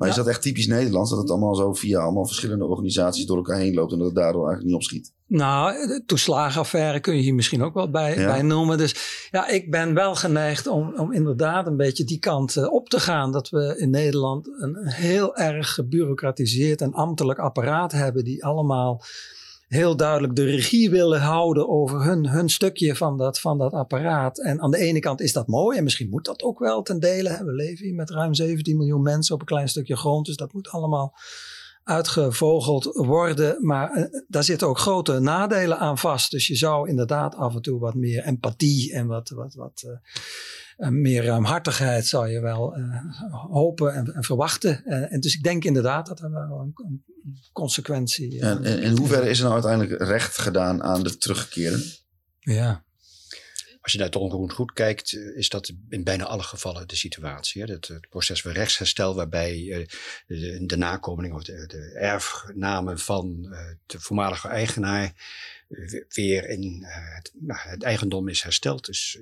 Maar is dat echt typisch Nederlands? Dat het allemaal zo via allemaal verschillende organisaties door elkaar heen loopt en dat het daardoor eigenlijk niet opschiet? Nou, de toeslagenaffaire kun je hier misschien ook wel bij, bij noemen. Dus ja, ik ben wel geneigd om, om inderdaad een beetje die kant uh, op te gaan. Dat we in Nederland een heel erg gebureaucratiseerd en ambtelijk apparaat hebben die allemaal heel duidelijk de regie willen houden over hun, hun stukje van dat, van dat apparaat. En aan de ene kant is dat mooi en misschien moet dat ook wel ten dele. We leven hier met ruim 17 miljoen mensen op een klein stukje grond, dus dat moet allemaal uitgevogeld worden. Maar uh, daar zitten ook grote nadelen aan vast. Dus je zou inderdaad af en toe wat meer empathie en wat, wat, wat uh, meer ruimhartigheid zou je wel uh, hopen en, en verwachten. en dus ik denk inderdaad dat er wel een, een consequentie. En, en in hoeverre is er nou uiteindelijk recht gedaan aan de terugkeren? Ja. Als je naar het onroerend goed kijkt, is dat in bijna alle gevallen de situatie. Het, proces van rechtsherstel, waarbij uh, de, de nakomelingen of de, de, van uh, de voormalige eigenaar weer in het, nou, het, eigendom is hersteld. Dus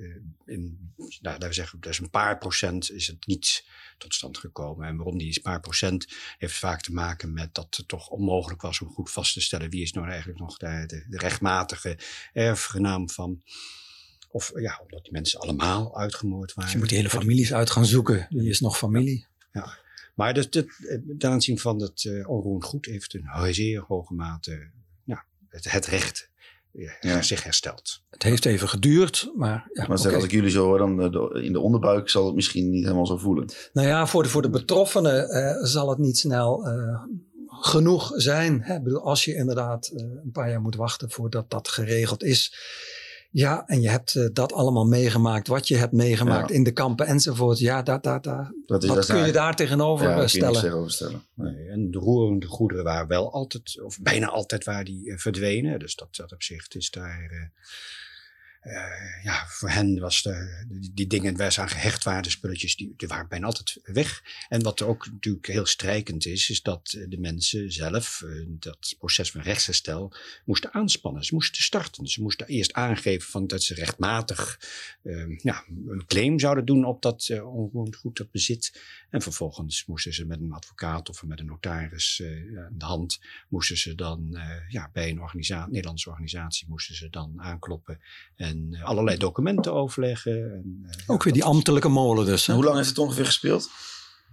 in, nou, we zeggen, dus een paar procent is het niet tot stand gekomen. En waarom die paar procent heeft vaak te maken met dat het toch onmogelijk was om goed vast te stellen wie is nou eigenlijk nog de, de, de rechtmatige erfgenaam van. Of ja, omdat die mensen allemaal uitgemoord waren. Dus je moet die hele families uit gaan zoeken. Wie is nog familie? Ja. ja. Maar dus dit, ten aanzien van het uh, onroerend goed heeft een zeer hoge mate ja, het, het recht ja. zich herstelt. Het heeft even geduurd, maar... Ja, maar zeg, als ik jullie zo hoor, dan de, in de onderbuik zal het misschien niet helemaal zo voelen. Nou ja, voor de, voor de betroffenen uh, zal het niet snel uh, genoeg zijn. Hè? Ik bedoel, als je inderdaad uh, een paar jaar moet wachten voordat dat geregeld is ja, en je hebt uh, dat allemaal meegemaakt, wat je hebt meegemaakt ja. in de kampen enzovoort. Ja, dat, dat, dat, dat is, wat kun je daar tegenover ja, stellen? Tegenover stellen. Nee, en de roerende goederen waren wel altijd, of bijna altijd, waar die uh, verdwenen. Dus dat, dat op zich is daar... Uh, uh, ja, voor hen was de, die, dingen waar ze aan gehecht waren, spulletjes, die, die waren bijna altijd weg. En wat ook natuurlijk heel strijkend is, is dat de mensen zelf uh, dat proces van rechtsherstel moesten aanspannen. Ze moesten starten. Ze moesten eerst aangeven van dat ze rechtmatig uh, ja, een claim zouden doen op dat onroerend goed, dat bezit. En vervolgens moesten ze met een advocaat of met een notaris in de hand, moesten ze dan ja, bij een Nederlandse organisatie, moesten ze dan aankloppen. En En eh, allerlei documenten overleggen. En, eh, Ook weer die ambtelijke molen dus. hè? Hoe lang heeft het ongeveer gespeeld?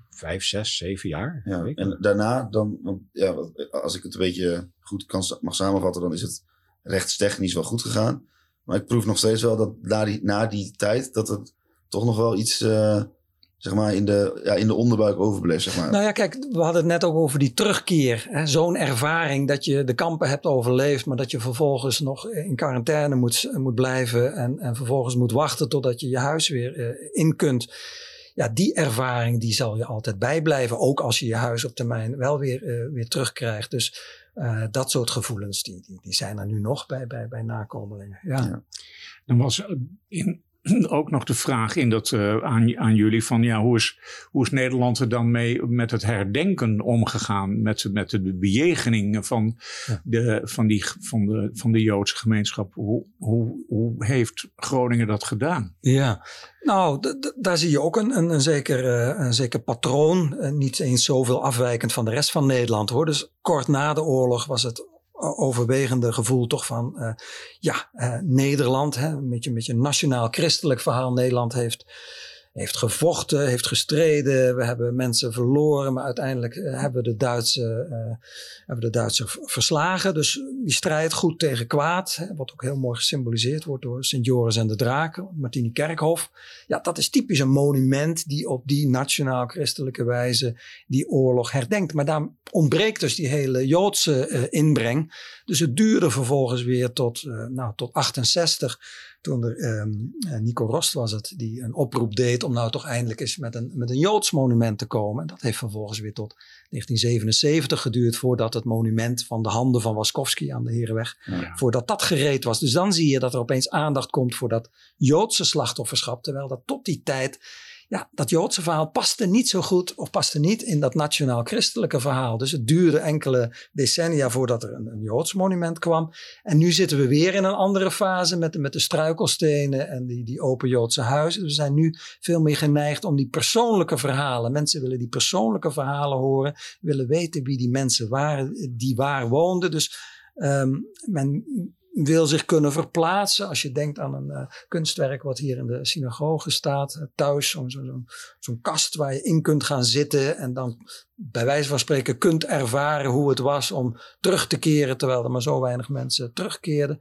Vijf, zes, zeven jaar. Ja, en daarna, dan, want, ja, als ik het een beetje goed kan, mag samenvatten, dan is het rechtstechnisch wel goed gegaan. Maar ik proef nog steeds wel dat na die, na die tijd, dat het toch nog wel iets, eh, zeg maar, in de, ja, in de onderbuik overbleef, zeg maar. Nou ja, kijk, we hadden het net ook over die terugkeer. hè. Zo'n ervaring dat je de kampen hebt overleefd, maar dat je vervolgens nog in quarantaine moet, moet blijven en, en vervolgens moet wachten totdat je je huis weer eh, in kunt. Ja, die ervaring die zal je altijd bijblijven, ook als je je huis op termijn wel weer, eh, weer terugkrijgt. Dus eh, dat soort gevoelens, die, die, die zijn er nu nog bij, bij, bij nakomelingen. Ja. Ja. Dan was in, ook nog de vraag in dat, eh, aan, aan jullie van ja, hoe is, hoe is Nederland er dan mee met het herdenken omgegaan? Met, met de bejegening van, Ja. de, van, die, van, de, van de Joodse gemeenschap. Hoe, hoe, hoe heeft Groningen dat gedaan? Ja, nou, daar zie je ook een, een, een, zeker, eh, een zeker patroon. Eh, niet eens zoveel afwijkend van de rest van Nederland hoor. Dus kort na de oorlog was het overwegende gevoel toch van, eh, ja, eh, Nederland, hè, een beetje een beetje een nationaal-christelijk verhaal. Nederland heeft, heeft gevochten, heeft gestreden. We hebben mensen verloren, maar uiteindelijk eh, hebben we de Duitse, eh, hebben de Duitsers v- verslagen. Dus die strijd goed tegen kwaad, hè, wat ook heel mooi gesymboliseerd wordt door Sint Joris en de Draken, Martini Kerkhof. Ja, dat is typisch een monument die op die nationaal-christelijke wijze die oorlog herdenkt. Maar daar ontbreekt dus die hele Joodse eh, inbreng. Dus het duurde vervolgens weer tot, eh, nou, tot 68, toen er ehm, eh, Nico Rost was het, die een oproep deed om nou toch eindelijk eens met een, met een Joods monument te komen. En dat heeft vervolgens weer tot 1977 geduurd voordat het monument van de handen van Waskowski aan de Herenweg, Ja. voordat dat gereed was. Dus dan zie je dat er opeens aandacht komt voor dat Joodse slachtofferschap, terwijl dat tot die tijd ja, dat Joodse verhaal paste niet zo goed of paste niet in dat nationaal-christelijke verhaal. Dus het duurde enkele decennia voordat er een, een Joods monument kwam. En nu zitten we weer in een andere fase met met de struikelstenen en die, die open Joodse huizen. We zijn nu veel meer geneigd om die persoonlijke verhalen. Mensen willen die persoonlijke verhalen horen, willen weten wie die mensen waren die waar woonden. Dus ehm, men wil zich kunnen verplaatsen. Als je denkt aan een eh, kunstwerk wat hier in de synagoge staat, eh, thuis, zo'n zo, zo, zo'n kast waar je in kunt gaan zitten en dan bij wijze van spreken kunt ervaren hoe het was om terug te keren, terwijl er maar zo weinig mensen terugkeerden.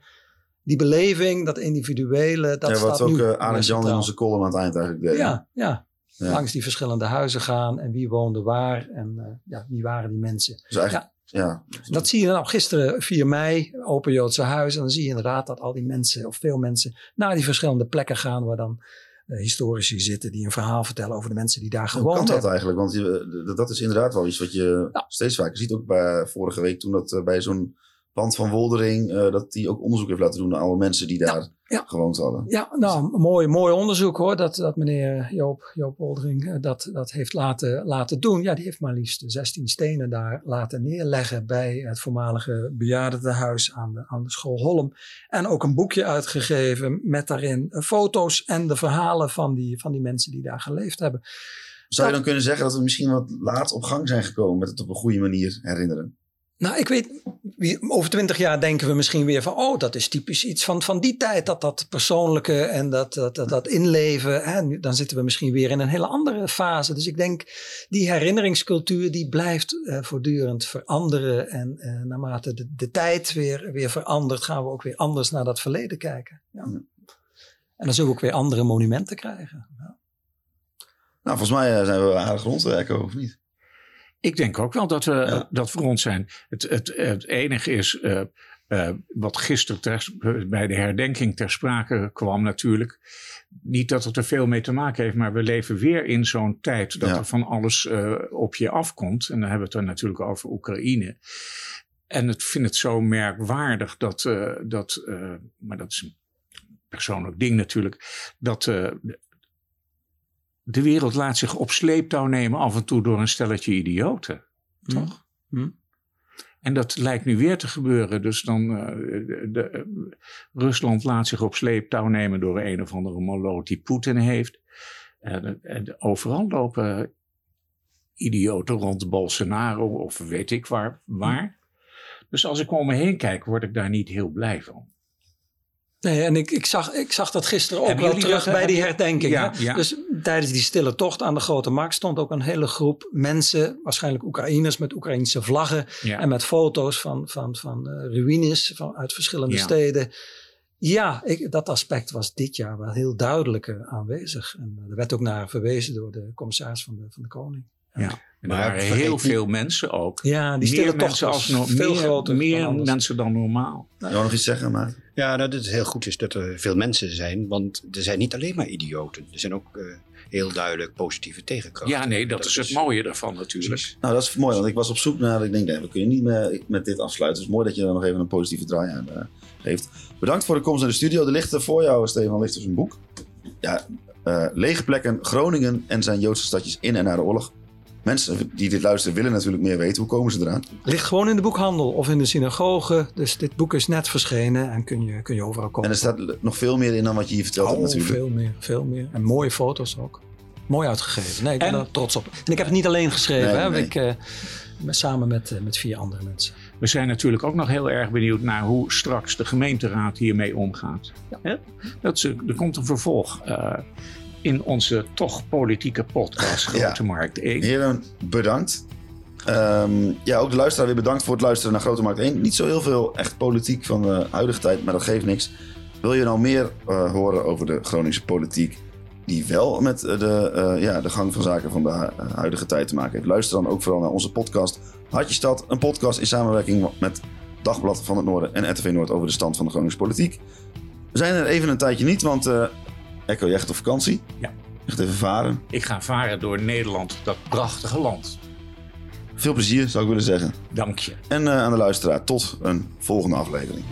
Die beleving, dat individuele, dat ja, wat staat ook nu eh weer Arend Jan in onze column aan het eind eigenlijk deed. Ja, ja. Ja. Langs die verschillende huizen gaan en wie woonde waar en eh, ja, wie waren die mensen. Dus eigenlijk, ja. Dat zie je nou gisteren 4 mei, Open Joodse Huis. En dan zie je inderdaad dat al die mensen, of veel mensen, naar die verschillende plekken gaan waar dan eh, historici zitten die een verhaal vertellen over de mensen die daar Hoe kan gewoond dat hebben. eigenlijk? Want je, dat- is inderdaad wel iets wat je steeds vaker ziet. Ook bij, vorige week toen dat eh, bij zo'n pand van Woldering, eh, dat die ook onderzoek heeft laten doen naar alle mensen die daar ja. gewoond hadden. Ja, nou, een mooi, mooi onderzoek hoor, dat, dat meneer Joop, Joop Oldering eh, dat, dat heeft laten, laten doen. Ja, die heeft maar liefst 16 stenen daar laten neerleggen bij het voormalige bejaardentehuis aan de, aan de school Holm. En ook een boekje uitgegeven met daarin foto's en de verhalen van die, van die mensen die daar geleefd hebben. Zou je dan kunnen zeggen dat we misschien wat laat op gang zijn gekomen met het op een goede manier herinneren? Nou, ik weet, over twintig jaar denken we misschien weer van, oh, dat is typisch iets van, van die tijd, dat dat persoonlijke en dat, dat, dat, dat inleven. Hè, dan zitten we misschien weer in een hele andere fase. Dus ik denk, die herinneringscultuur, die blijft eh, voortdurend veranderen. En eh, naarmate de, de tijd weer, weer verandert, gaan we ook weer anders naar dat verleden kijken. Ja. En dan zullen we ook weer andere monumenten krijgen. Ja. Nou, volgens mij eh, zijn we aardig rond, Echo, of niet? Ik denk ook wel dat we, Ja. dat we rond zijn. Het, het, het enige is eh, eh, wat gisteren ter- bij de herdenking ter sprake kwam natuurlijk. Niet dat het er veel mee te maken heeft, maar we leven weer in zo'n tijd dat Ja. er van alles eh, op je afkomt. En dan hebben we het dan natuurlijk over Oekraïne. En ik vind het zo merkwaardig dat, eh, dat eh, maar dat is een persoonlijk ding natuurlijk, dat eh, de wereld laat zich op sleeptouw nemen af en toe door een stelletje idioten. Toch? Hm. En dat lijkt nu weer te gebeuren. Dus dan eh, de, de- Rusland laat zich op sleeptouw nemen door een of andere moloot die Poetin heeft. En, en overal lopen idioten rond Bolsonaro of weet ik waar. waar. Dus als ik om me heen kijk, word ik daar niet heel blij van. Nee, en ik, ik, zag, ik zag dat gisteren ook Hebben wel terug dat, bij die herdenking. Ja. Dus tijdens die stille tocht aan de Grote Markt stond ook een hele groep mensen, waarschijnlijk Oekraïners met Oekraïnse vlaggen Ja. en met foto's van, van, van eh, ruïnes van, uit verschillende steden. Ja, ik, dat aspect was dit jaar wel heel duidelijk eh, aanwezig. En eh, er werd ook naar verwezen door de commissaris van de, van de Koning. Ja. En er waren heel veel mensen ook. Ja, die stille meer tocht mensen was als no- veel meer, groter meer anders. mensen dan normaal. Je wou nog iets zeggen, maar Ja, dat het heel goed is dat er veel mensen zijn, want er zijn niet alleen maar idioten. Er zijn ook eh, heel duidelijk positieve tegenkrachten. Ja, nee, dat, is het mooie daarvan natuurlijk. Precies. Nou, dat is mooi, want ik was op zoek naar. Ik denk, nee, we kunnen niet meer met dit afsluiten. Het is mooi dat je er nog even een positieve draai aan eh, geeft. Bedankt voor de komst naar de studio. Er ligt er voor jou, Stefan, ligt dus een boek. Ja, eh, lege plekken, Groningen en zijn Joodse stadjes in en na de oorlog. Mensen die dit luisteren willen natuurlijk meer weten. Hoe komen ze eraan? Ligt gewoon in de boekhandel of in de synagoge. Dus dit boek is net verschenen en kun je, kun je overal kopen. En er staat nog veel meer in dan wat je hier verteld hebt Oh, natuurlijk. veel meer, veel meer. En mooie foto's ook. Mooi uitgegeven. Nee, ik ben En- er trots op. En ik heb het niet alleen geschreven. Nee, hè. nee. Ik, eh, met- samen met, eh, met vier andere mensen. We zijn natuurlijk ook nog heel erg benieuwd naar hoe straks de gemeenteraad hiermee omgaat. Hè? Dat is, er komt een vervolg eh, in onze toch politieke podcast Ja. Grote Markt 1. Heren, bedankt. Ehm, ja, ook de luisteraar weer bedankt voor het luisteren naar Grote Markt 1. Niet zo heel veel echt politiek van de huidige tijd, maar dat geeft niks. Wil je nou meer eh, horen over de Groningse politiek, die wel met eh, de, eh, ja, de gang van zaken van de hu- huidige tijd te maken heeft? Luister dan ook vooral naar onze podcast Hartje Stad. Een podcast in samenwerking met Dagblad van het Noorden en RTV Noord over de stand van de Groningse politiek. We zijn er even een tijdje niet, want Echo, jij gaat op vakantie. Ja. Je gaat even varen. Ik ga varen door Nederland, dat prachtige land. Veel plezier, zou ik willen zeggen. Dank je. En eh, aan de luisteraar, tot een volgende aflevering.